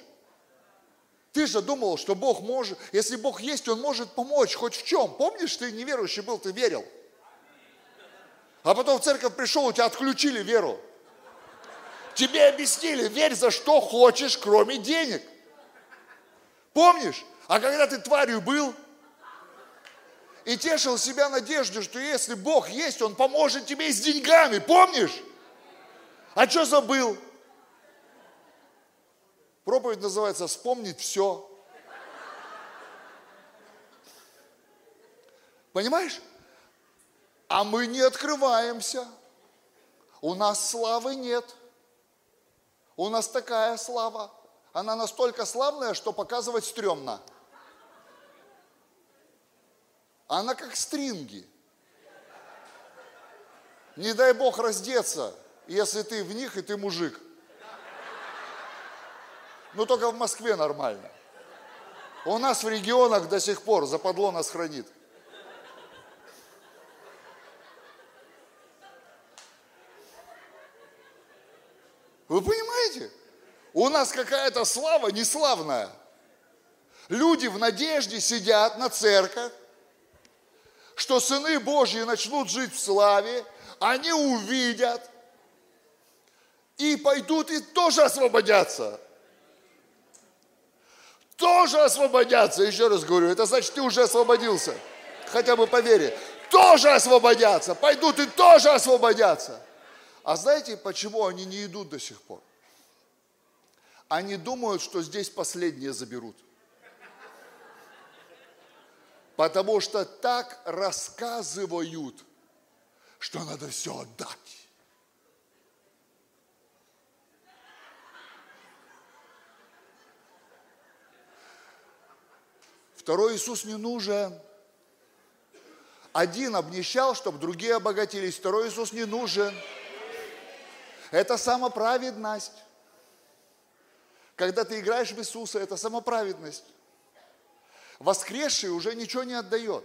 Speaker 1: Ты же думал, что Бог может, если Бог есть, Он может помочь хоть в чем. Помнишь, ты неверующий был, ты верил. А потом в церковь пришел, у тебя отключили веру. Тебе объяснили, верь за что хочешь, кроме денег. Помнишь? А когда ты тварью был и тешил себя надеждой, что если Бог есть, Он поможет тебе с деньгами, помнишь? А что забыл? Проповедь называется «Вспомнить все». Понимаешь? А мы не открываемся. У нас славы нет. У нас такая слава. Она настолько славная, что показывать стрёмно. Она как стринги. Не дай Бог раздеться, если ты в них и ты мужик. Ну только в Москве нормально. У нас в регионах до сих пор западло нас хранит. Вы понимаете? У нас какая-то слава неславная. Люди в надежде сидят на церковь, что сыны Божьи начнут жить в славе, они увидят и пойдут и тоже освободятся. Тоже освободятся, еще раз говорю, это значит, ты уже освободился. Хотя бы по вере. Тоже освободятся, пойдут и тоже освободятся. А знаете, почему они не идут до сих пор? Они думают, что здесь последние заберут. Потому что так рассказывают, что надо все отдать. Второй Иисус не нужен. Один обнищал, чтобы другие обогатились. Второй Иисус не нужен. Это самоправедность. Когда ты играешь в Иисуса, это самоправедность. Воскресший уже ничего не отдает.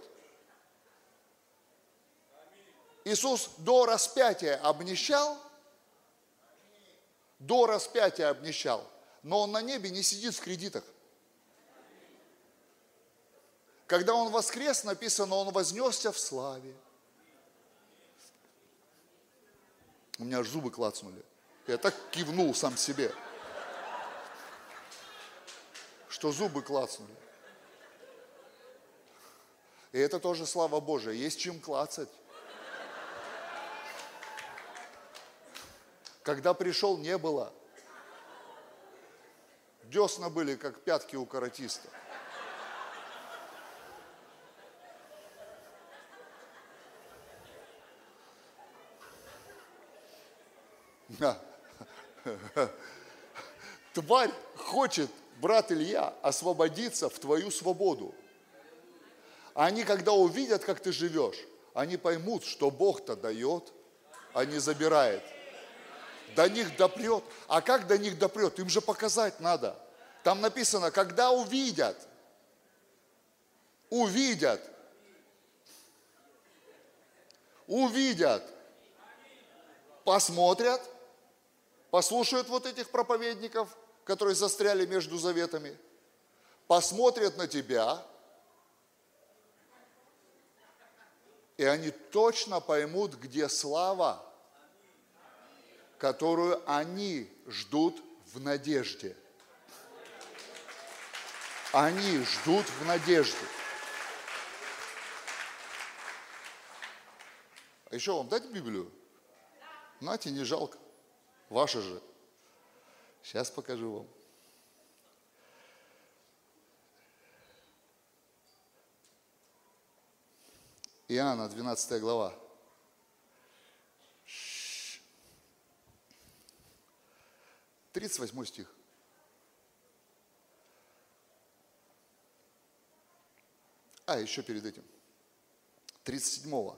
Speaker 1: Иисус до распятия обнищал, до распятия обнищал, но Он на небе не сидит в кредитах. Когда Он воскрес, написано, Он вознесся в славе. У меня аж зубы клацнули. Я так кивнул сам себе, что зубы клацнули. И это тоже слава Божия. Есть чем клацать. Когда пришел, не было. Десна были, как пятки у каратиста. Тварь хочет, брат Илья, освободиться в твою свободу. Они, когда увидят, как ты живешь, они поймут, что Бог-то дает, а не забирает. До них допрет. А как до них допрет? Им же показать надо. Там написано, когда увидят, увидят, увидят, посмотрят, послушают вот этих проповедников, которые застряли между заветами, посмотрят на тебя, и они точно поймут, где слава, которую они ждут в надежде. Они ждут в надежде. А еще вам дать Библию? Нате, не жалко. Ваша же. Сейчас покажу вам. Иоанна, 12 глава. Тридцать восьмой стих. А, еще перед этим. 37-го.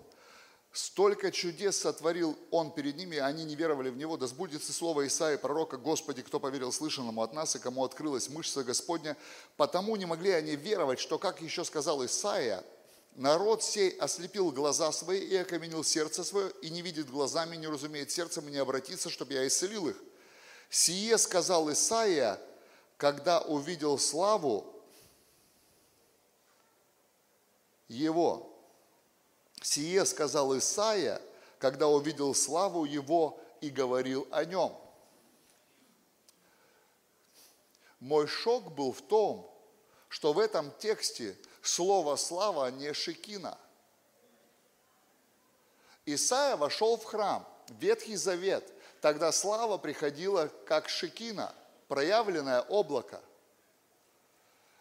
Speaker 1: Столько чудес сотворил Он перед ними, и они не веровали в Него. Да сбудется слово Исаия, пророка, Господи, кто поверил слышанному от нас, и кому открылась мышца Господня. Потому не могли они веровать, что, как еще сказал Исаия, народ сей ослепил глаза свои и окаменил сердце свое, и не видит глазами, не разумеет сердцем, и не обратится, чтобы я исцелил их. Сие сказал Исаия, когда увидел славу его. Сие сказал Исаия, когда увидел славу его и говорил о нем. Мой шок был в том, что в этом тексте слово «слава» не «шекина». Исаия вошел в храм, Ветхий Завет. Тогда слава приходила как шекина, проявленное облако.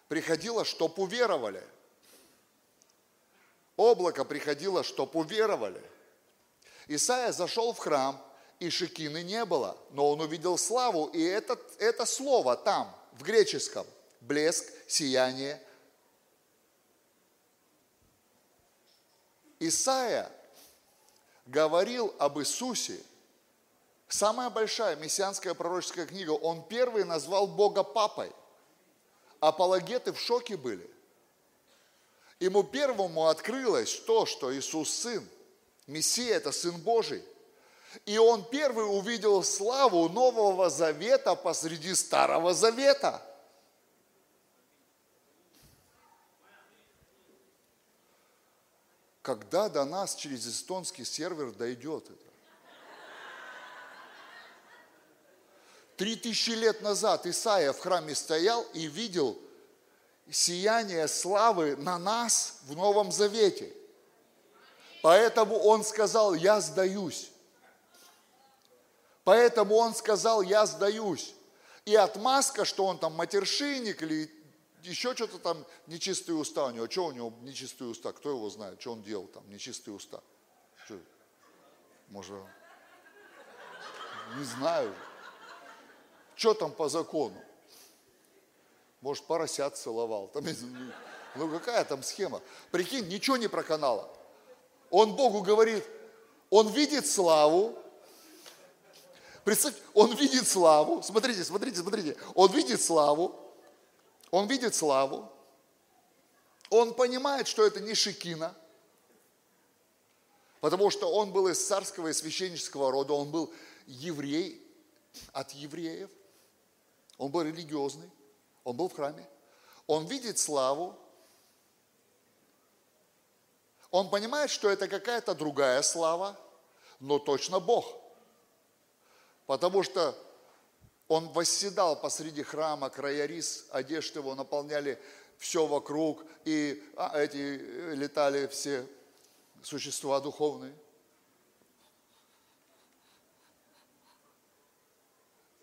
Speaker 1: Приходило, чтоб уверовали – Облако приходило, чтоб уверовали. Исаия зашел в храм, и шекины не было, но он увидел славу, и это, это слово там, в греческом, блеск, сияние. Исаия говорил об Иисусе, самая большая мессианская пророческая книга, он первый назвал Бога папой. Апологеты в шоке были. Ему первому открылось то, что Иисус Сын, Мессия – это Сын Божий. И он первый увидел славу Нового Завета посреди Старого Завета. Когда до нас через эстонский сервер дойдет это? Три тысячи лет назад Исаия в храме стоял и видел сияние славы на нас в Новом Завете. Поэтому он сказал, я сдаюсь. Поэтому он сказал, я сдаюсь. И отмазка, что он там матершинник или еще что-то там, нечистые уста у него. Что у него нечистые уста? Кто его знает? Что он делал там, нечистые уста? Что? Может, не знаю. Что там по закону? Может, поросят целовал. Там, ну какая там схема? Прикинь, ничего не проканало. Он Богу говорит, он видит славу. Представьте, он видит славу. Смотрите, смотрите, смотрите. Он видит славу. Он видит славу. Он понимает, что это не Шикина. Потому что он был из царского и священнического рода. Он был еврей от евреев. Он был религиозный. Он был в храме. Он видит славу. Он понимает, что это какая-то другая слава, но точно Бог. Потому что он восседал посреди храма, края рис, одежды его наполняли все вокруг, и а, эти э, летали все существа духовные.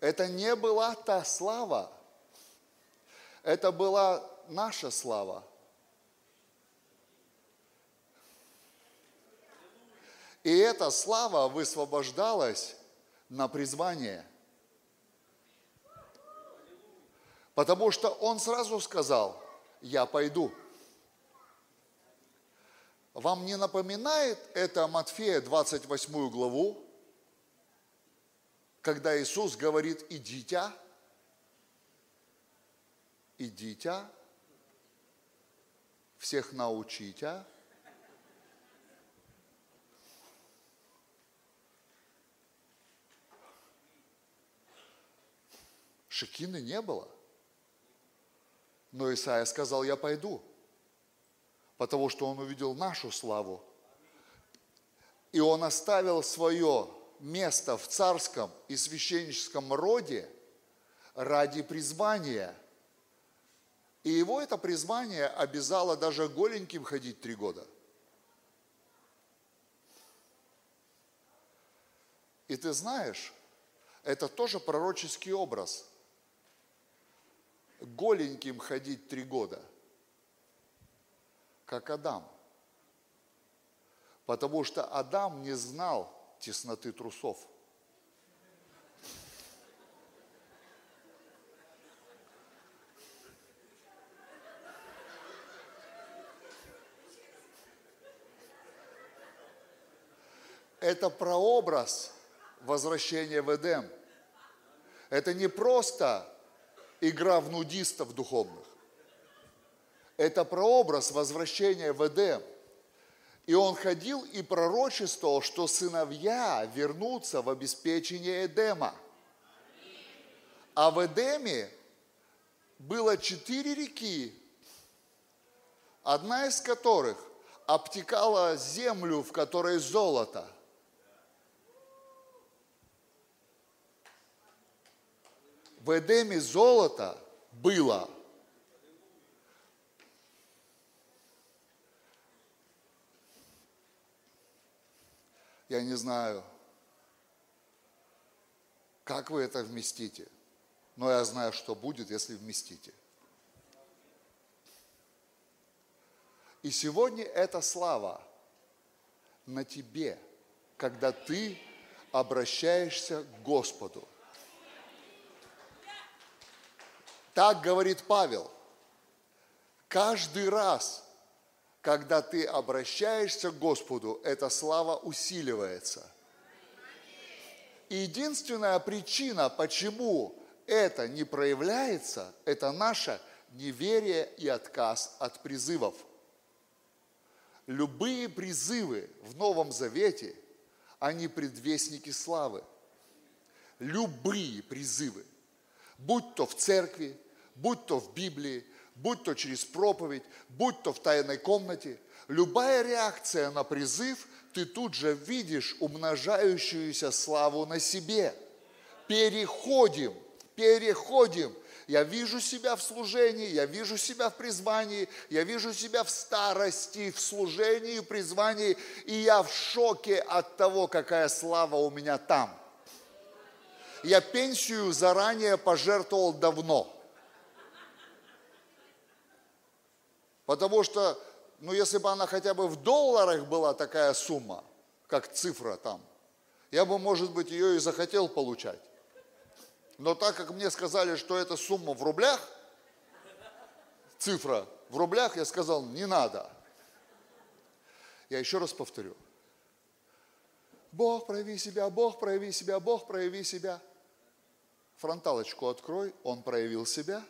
Speaker 1: Это не была та слава, это была наша слава. И эта слава высвобождалась на призвание. Потому что он сразу сказал, я пойду. Вам не напоминает это Матфея 28 главу, когда Иисус говорит, идите, идите, всех научите, Шекины не было. Но Исаия сказал, я пойду, потому что он увидел нашу славу. И он оставил свое место в царском и священническом роде ради призвания. И его это призвание обязало даже голеньким ходить три года. И ты знаешь, это тоже пророческий образ – голеньким ходить три года, как Адам. Потому что Адам не знал тесноты трусов. Это прообраз возвращения в Эдем. Это не просто игра в нудистов духовных. Это прообраз возвращения в Эдем. И он ходил и пророчествовал, что сыновья вернутся в обеспечение Эдема. А в Эдеме было четыре реки, одна из которых обтекала землю, в которой золото – в Эдеме золото было. Я не знаю, как вы это вместите, но я знаю, что будет, если вместите. И сегодня эта слава на тебе, когда ты обращаешься к Господу. Так говорит Павел. Каждый раз, когда ты обращаешься к Господу, эта слава усиливается. И единственная причина, почему это не проявляется, это наше неверие и отказ от призывов. Любые призывы в Новом Завете, они предвестники славы. Любые призывы будь то в церкви, будь то в Библии, будь то через проповедь, будь то в тайной комнате, любая реакция на призыв, ты тут же видишь умножающуюся славу на себе. Переходим, переходим. Я вижу себя в служении, я вижу себя в призвании, я вижу себя в старости, в служении, в призвании, и я в шоке от того, какая слава у меня там я пенсию заранее пожертвовал давно. Потому что, ну, если бы она хотя бы в долларах была такая сумма, как цифра там, я бы, может быть, ее и захотел получать. Но так как мне сказали, что эта сумма в рублях, цифра в рублях, я сказал, не надо. Я еще раз повторю. Бог, прояви себя, Бог, прояви себя, Бог, прояви себя – Фронталочку открой, он проявил себя.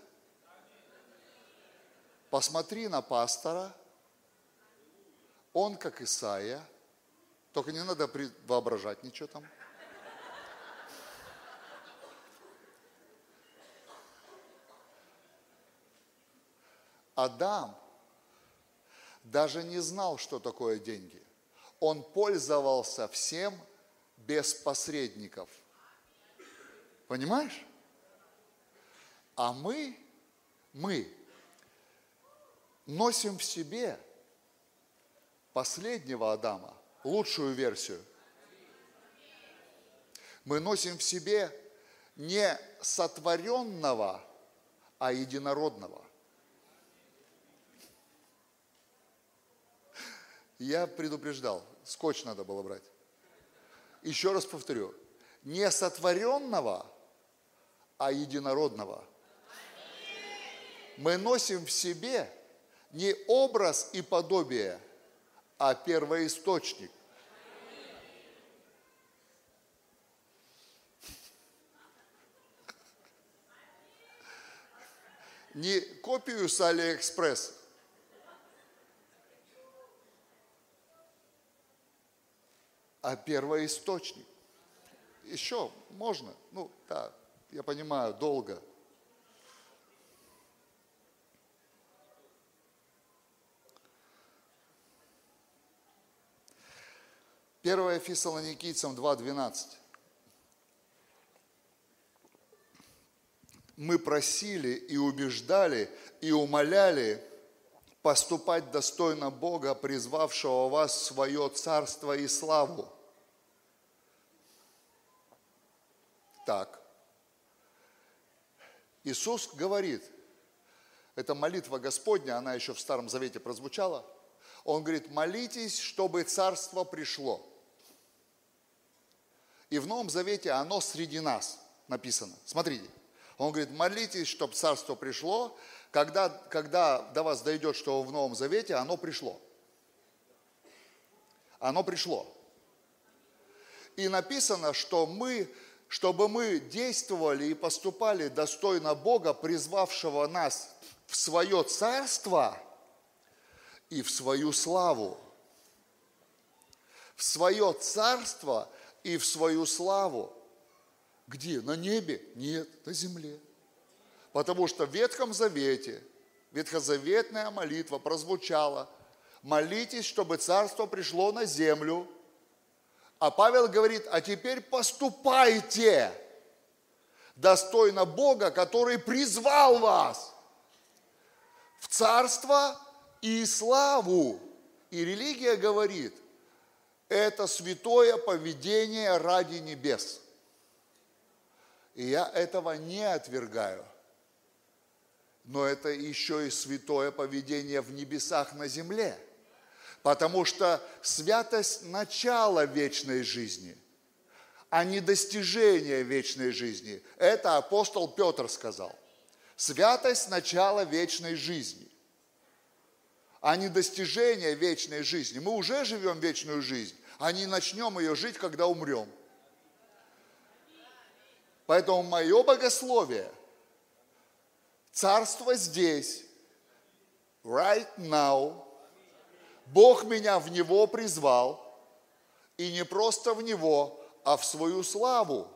Speaker 1: Посмотри на пастора, он как Исаия, только не надо воображать ничего там. Адам даже не знал, что такое деньги. Он пользовался всем без посредников – Понимаешь? А мы, мы носим в себе последнего Адама, лучшую версию. Мы носим в себе не сотворенного, а единородного. Я предупреждал, скотч надо было брать. Еще раз повторю, не сотворенного, а единородного. Мы носим в себе не образ и подобие, а первоисточник. Не копию с Алиэкспресс, а первоисточник. Еще можно, ну да, я понимаю, долго. Первое Фессалоникийцам 2.12. Мы просили и убеждали и умоляли поступать достойно Бога, призвавшего вас в свое царство и славу. Так. Иисус говорит, это молитва Господня, она еще в Старом Завете прозвучала. Он говорит, молитесь, чтобы царство пришло. И в Новом Завете оно среди нас написано. Смотрите. Он говорит, молитесь, чтобы царство пришло, когда, когда до вас дойдет, что в Новом Завете, оно пришло. Оно пришло. И написано, что мы, чтобы мы действовали и поступали достойно Бога, призвавшего нас в свое царство и в свою славу. В свое царство и в свою славу. Где? На небе? Нет, на земле. Потому что в Ветхом Завете, ветхозаветная молитва прозвучала, молитесь, чтобы царство пришло на землю. А Павел говорит, а теперь поступайте достойно Бога, который призвал вас в царство и славу. И религия говорит, это святое поведение ради небес. И я этого не отвергаю но это еще и святое поведение в небесах на земле. Потому что святость – начало вечной жизни, а не достижение вечной жизни. Это апостол Петр сказал. Святость – начало вечной жизни, а не достижение вечной жизни. Мы уже живем вечную жизнь, а не начнем ее жить, когда умрем. Поэтому мое богословие – Царство здесь, right now. Бог меня в него призвал, и не просто в него, а в свою славу.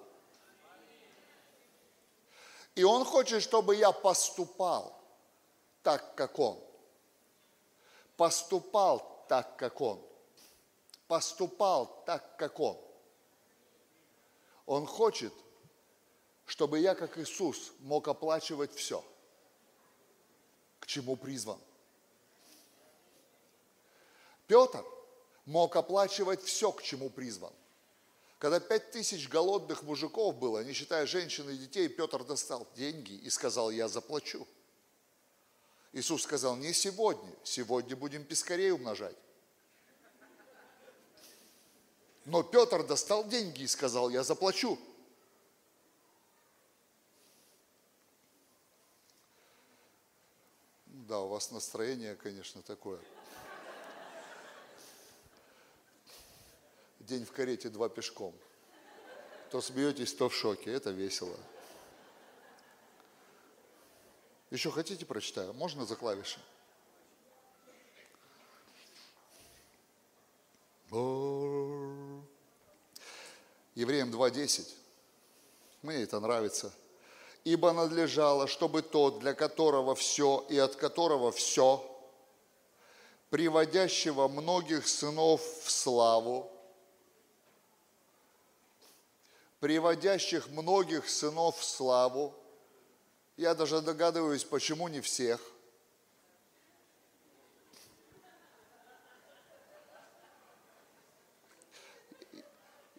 Speaker 1: И Он хочет, чтобы я поступал так, как Он. Поступал так, как Он. Поступал так, как Он. Он хочет, чтобы я, как Иисус, мог оплачивать все – к чему призван. Петр мог оплачивать все, к чему призван. Когда пять тысяч голодных мужиков было, не считая женщин и детей, Петр достал деньги и сказал, я заплачу. Иисус сказал, не сегодня, сегодня будем пескарей умножать. Но Петр достал деньги и сказал, я заплачу. Да, у вас настроение, конечно, такое. День в карете, два пешком. То смеетесь, то в шоке. Это весело. Еще хотите прочитаю? Можно за клавиши? Евреям 2.10. Мне это нравится ибо надлежало, чтобы тот, для которого все и от которого все, приводящего многих сынов в славу, приводящих многих сынов в славу, я даже догадываюсь, почему не всех,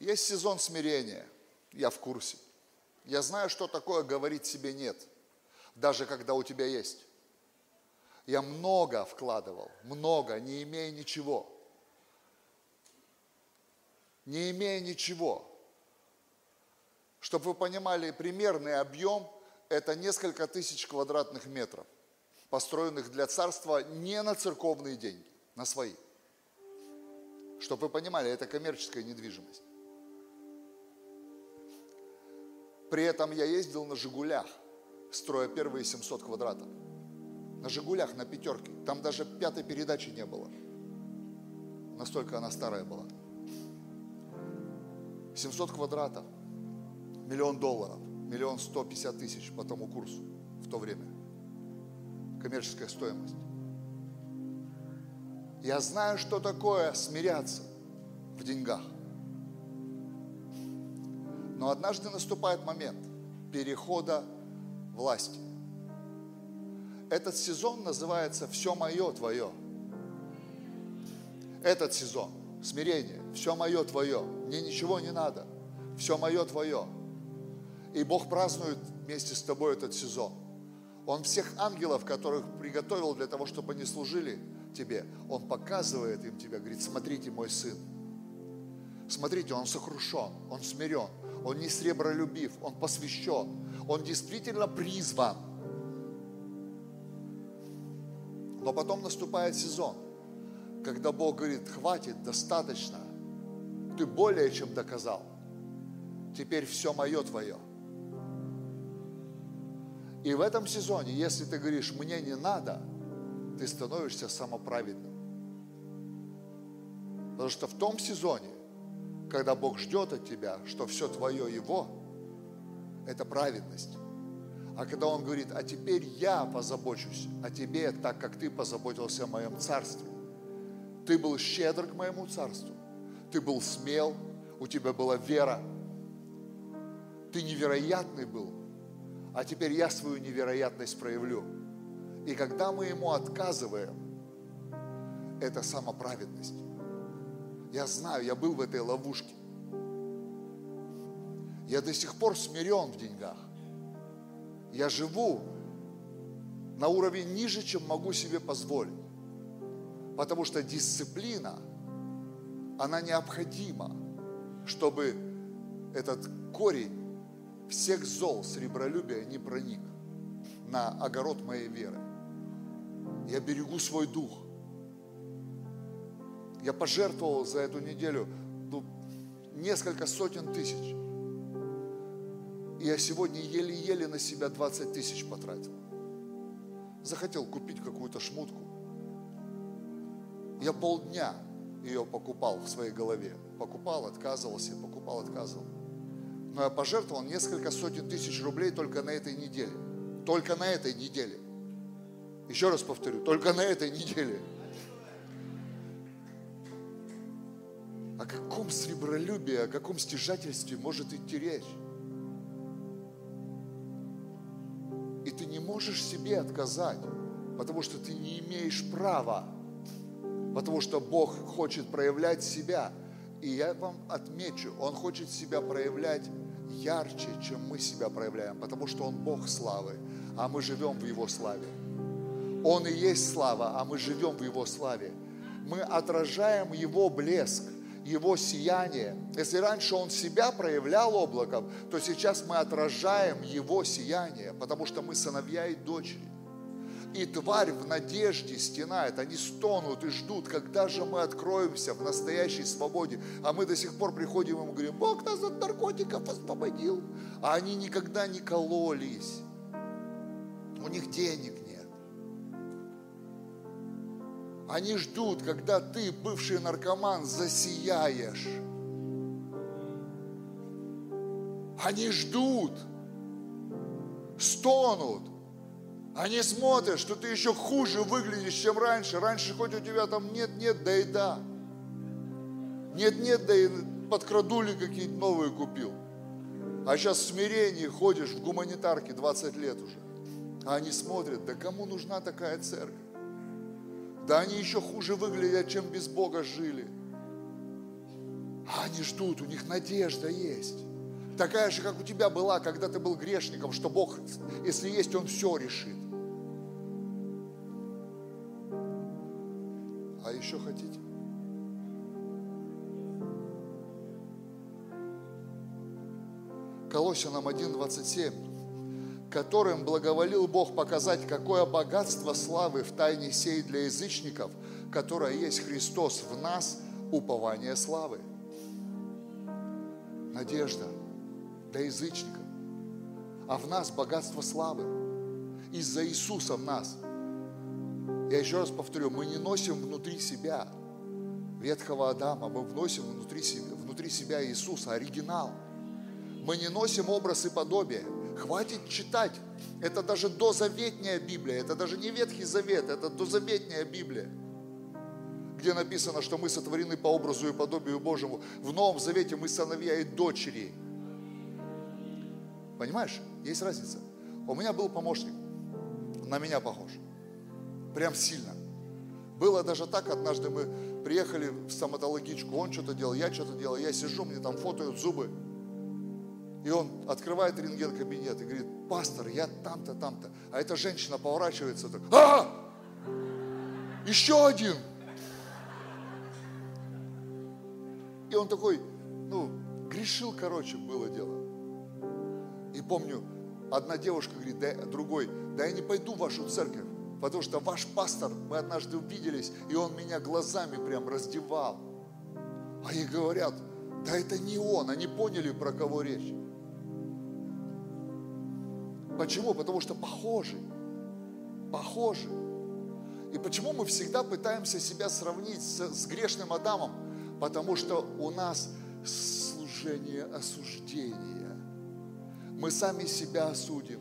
Speaker 1: Есть сезон смирения, я в курсе. Я знаю, что такое говорить себе нет, даже когда у тебя есть. Я много вкладывал, много, не имея ничего. Не имея ничего. Чтобы вы понимали, примерный объем – это несколько тысяч квадратных метров, построенных для царства не на церковные деньги, на свои. Чтобы вы понимали, это коммерческая недвижимость. При этом я ездил на «Жигулях», строя первые 700 квадратов. На «Жигулях», на пятерке. Там даже пятой передачи не было. Настолько она старая была. 700 квадратов, миллион долларов, миллион сто пятьдесят тысяч по тому курсу в то время. Коммерческая стоимость. Я знаю, что такое смиряться в деньгах. Но однажды наступает момент перехода власти. Этот сезон называется «Все мое, твое». Этот сезон – смирение, все мое, твое, мне ничего не надо, все мое, твое. И Бог празднует вместе с тобой этот сезон. Он всех ангелов, которых приготовил для того, чтобы они служили тебе, Он показывает им тебя, говорит, смотрите, мой сын, смотрите, он сокрушен, он смирен, он не сребролюбив, он посвящен, он действительно призван. Но потом наступает сезон, когда Бог говорит, хватит, достаточно, ты более чем доказал, теперь все мое твое. И в этом сезоне, если ты говоришь, мне не надо, ты становишься самоправедным. Потому что в том сезоне, когда Бог ждет от тебя, что все твое Его, это праведность. А когда Он говорит, а теперь я позабочусь о тебе, так как ты позаботился о моем царстве. Ты был щедр к моему царству. Ты был смел, у тебя была вера. Ты невероятный был. А теперь я свою невероятность проявлю. И когда мы Ему отказываем, это самоправедность. Я знаю, я был в этой ловушке. Я до сих пор смирен в деньгах. Я живу на уровне ниже, чем могу себе позволить. Потому что дисциплина, она необходима, чтобы этот корень всех зол сребролюбия не проник на огород моей веры. Я берегу свой дух. Я пожертвовал за эту неделю ну, несколько сотен тысяч. И я сегодня еле-еле на себя 20 тысяч потратил. Захотел купить какую-то шмутку. Я полдня ее покупал в своей голове. Покупал, отказывался, покупал, отказывал. Но я пожертвовал несколько сотен тысяч рублей только на этой неделе. Только на этой неделе. Еще раз повторю, только на этой неделе. О каком сребролюбии, о каком стяжательстве может идти речь? И ты не можешь себе отказать, потому что ты не имеешь права, потому что Бог хочет проявлять себя. И я вам отмечу, Он хочет себя проявлять ярче, чем мы себя проявляем, потому что Он Бог славы, а мы живем в Его славе. Он и есть слава, а мы живем в Его славе. Мы отражаем Его блеск. Его сияние. Если раньше Он себя проявлял облаком, то сейчас мы отражаем Его сияние, потому что мы сыновья и дочери. И тварь в надежде стенает, они стонут и ждут, когда же мы откроемся в настоящей свободе. А мы до сих пор приходим и говорим, Бог нас от наркотиков освободил. А они никогда не кололись. У них денег Они ждут, когда ты, бывший наркоман, засияешь. Они ждут, стонут. Они смотрят, что ты еще хуже выглядишь, чем раньше. Раньше хоть у тебя там нет-нет, да и да. Нет-нет, да и подкрадули какие-то новые купил. А сейчас в смирении ходишь в гуманитарке 20 лет уже. А они смотрят, да кому нужна такая церковь? Да они еще хуже выглядят, чем без Бога жили. А они ждут, у них надежда есть. Такая же, как у тебя была, когда ты был грешником, что Бог, если есть, Он все решит. А еще хотите? Колосинам 1.27, которым благоволил Бог показать, какое богатство славы в тайне сей для язычников, которое есть Христос в нас, упование славы. Надежда для язычников. А в нас богатство славы. Из-за Иисуса в нас. Я еще раз повторю, мы не носим внутри себя ветхого Адама, мы вносим внутри себя, внутри себя Иисуса, оригинал. Мы не носим образ и подобие. Хватит читать. Это даже дозаветняя Библия, это даже не Ветхий Завет, это дозаветняя Библия где написано, что мы сотворены по образу и подобию Божьему. В Новом Завете мы сыновья и дочери. Понимаешь? Есть разница. У меня был помощник, на меня похож. Прям сильно. Было даже так, однажды мы приехали в стоматологичку, он что-то делал, я что-то делал, я сижу, мне там фотоют зубы. И он открывает рентген-кабинет и говорит, пастор, я там-то, там-то. А эта женщина поворачивается так, а! Еще один! И он такой, ну, грешил, короче, было дело. И помню, одна девушка говорит, да, другой, да я не пойду в вашу церковь, потому что ваш пастор, мы однажды увиделись, и он меня глазами прям раздевал. Ей говорят, да это не он, они поняли, про кого речь. Почему? Потому что похожи. Похожи. И почему мы всегда пытаемся себя сравнить с, с грешным Адамом? Потому что у нас служение осуждения. Мы сами себя осудим,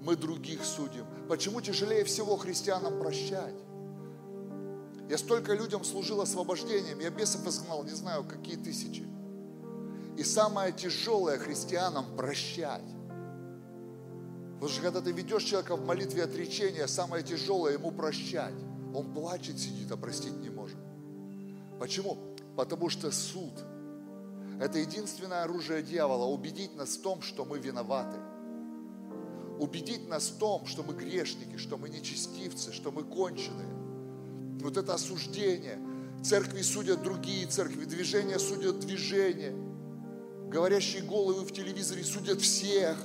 Speaker 1: мы других судим. Почему тяжелее всего христианам прощать? Я столько людям служил освобождением, я бесов изгнал, не знаю, какие тысячи. И самое тяжелое христианам прощать. Потому что когда ты ведешь человека в молитве отречения, самое тяжелое ему прощать. Он плачет, сидит, а простить не может. Почему? Потому что суд – это единственное оружие дьявола – убедить нас в том, что мы виноваты. Убедить нас в том, что мы грешники, что мы нечестивцы, что мы конченые. Вот это осуждение. Церкви судят другие церкви, движения судят движения. Говорящие головы в телевизоре судят всех.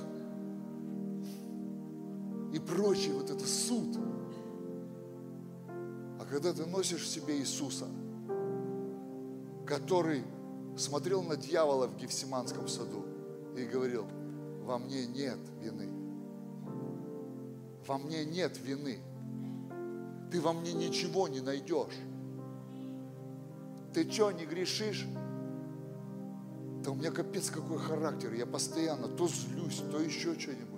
Speaker 1: И прочее, вот это суд. А когда ты носишь в себе Иисуса – который смотрел на дьявола в Гефсиманском саду и говорил, во мне нет вины. Во мне нет вины. Ты во мне ничего не найдешь. Ты что, не грешишь? Да у меня капец какой характер. Я постоянно то злюсь, то еще что-нибудь.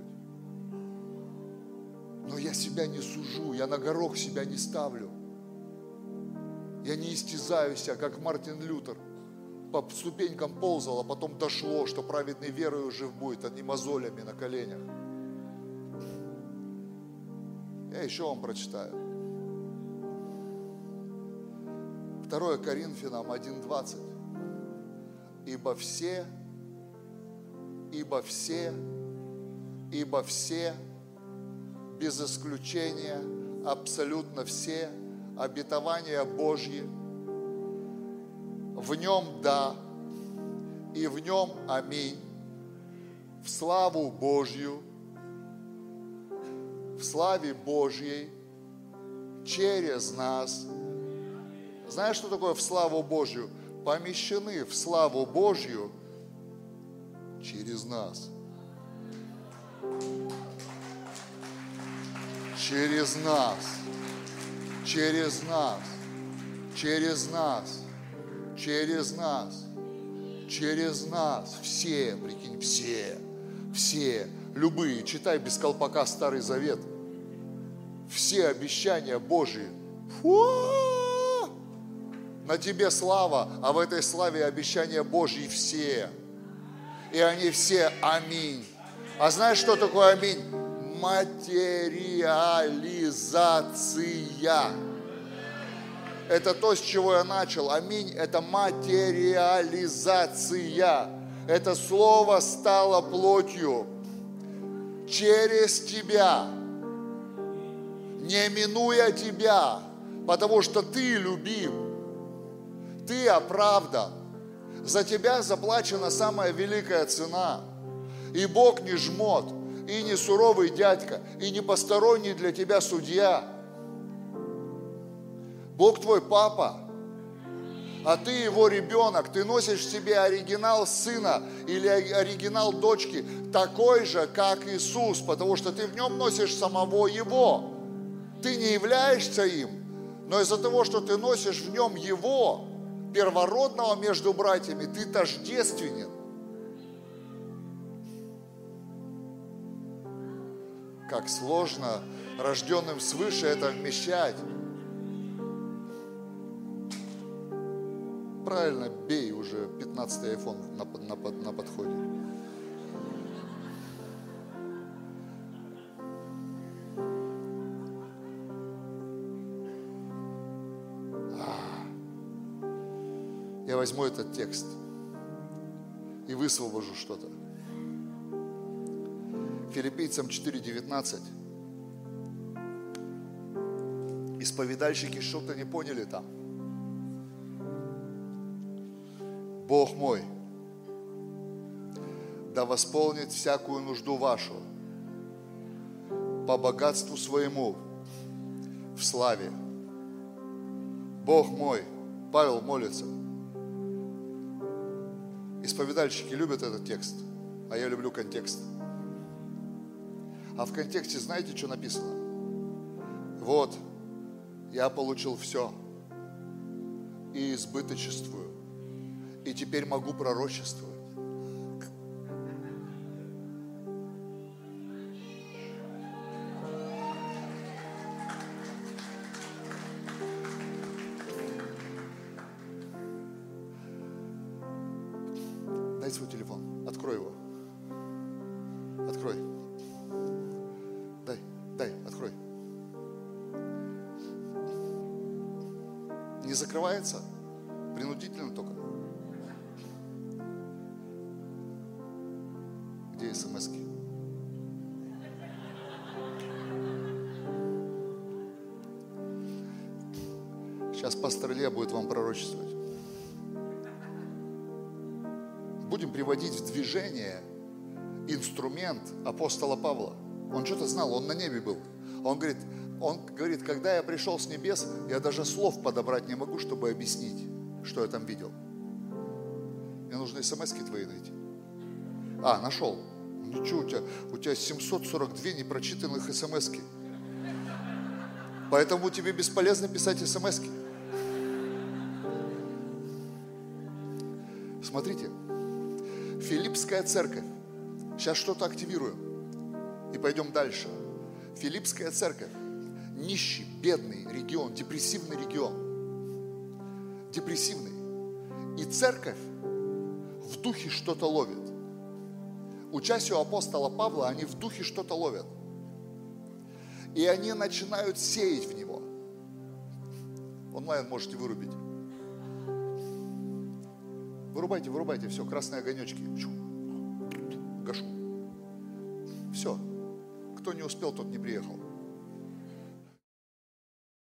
Speaker 1: Но я себя не сужу, я на горох себя не ставлю. Я не истязаю себя, как Мартин Лютер. По ступенькам ползал, а потом дошло, что праведный верою жив будет, а не мозолями на коленях. Я еще вам прочитаю. 2 Коринфянам 1.20. Ибо все, ибо все, ибо все, без исключения, абсолютно все – обетования Божьи. В нем да, и в нем аминь. В славу Божью, в славе Божьей, через нас. Знаешь, что такое в славу Божью? Помещены в славу Божью через нас. Через нас. Через нас, через нас, через нас, через нас, все, прикинь, все, все, любые, читай без колпака Старый Завет, все обещания Божьи, фу, на тебе слава, а в этой славе обещания Божьи все. И они все аминь. А знаешь, что такое аминь? Материализация. Это то, с чего я начал. Аминь. Это материализация. Это слово стало плотью через тебя, не минуя тебя, потому что ты любим, ты оправдан. За тебя заплачена самая великая цена – И Бог не жмот, и не суровый дядька, и не посторонний для тебя судья. Бог твой папа, а ты его ребенок, ты носишь в себе оригинал сына или оригинал дочки, такой же, как Иисус, потому что ты в нем носишь самого Его. Ты не являешься им, но из-за того, что ты носишь в нем Его, первородного между братьями, ты тождественен. Как сложно рожденным свыше это вмещать. Правильно, бей уже 15-й iPhone на, на, на подходе. А. Я возьму этот текст и высвобожу что-то. Филиппийцам 4.19. Исповедальщики что-то не поняли там. Бог мой, да восполнит всякую нужду вашу по богатству своему в славе. Бог мой, Павел молится. Исповедальщики любят этот текст, а я люблю контекст. А в контексте знаете, что написано? Вот, я получил все и избыточествую и теперь могу пророчествовать. Апостола Павла. Он что-то знал, он на небе был. Он говорит, он говорит, когда я пришел с небес, я даже слов подобрать не могу, чтобы объяснить, что я там видел. Мне нужно смс твои найти. А, нашел. Ничего, у тебя, у тебя 742 непрочитанных смс -ки. Поэтому тебе бесполезно писать смс -ки. Смотрите, Филиппская церковь. Сейчас что-то активируем. И пойдем дальше. Филиппская церковь. Нищий, бедный регион, депрессивный регион. Депрессивный. И церковь в духе что-то ловит учась у апостола Павла, они в духе что-то ловят. И они начинают сеять в него. Онлайн можете вырубить. Вырубайте, вырубайте, все, красные огонечки. Гашу. Все. Кто не успел, тот не приехал.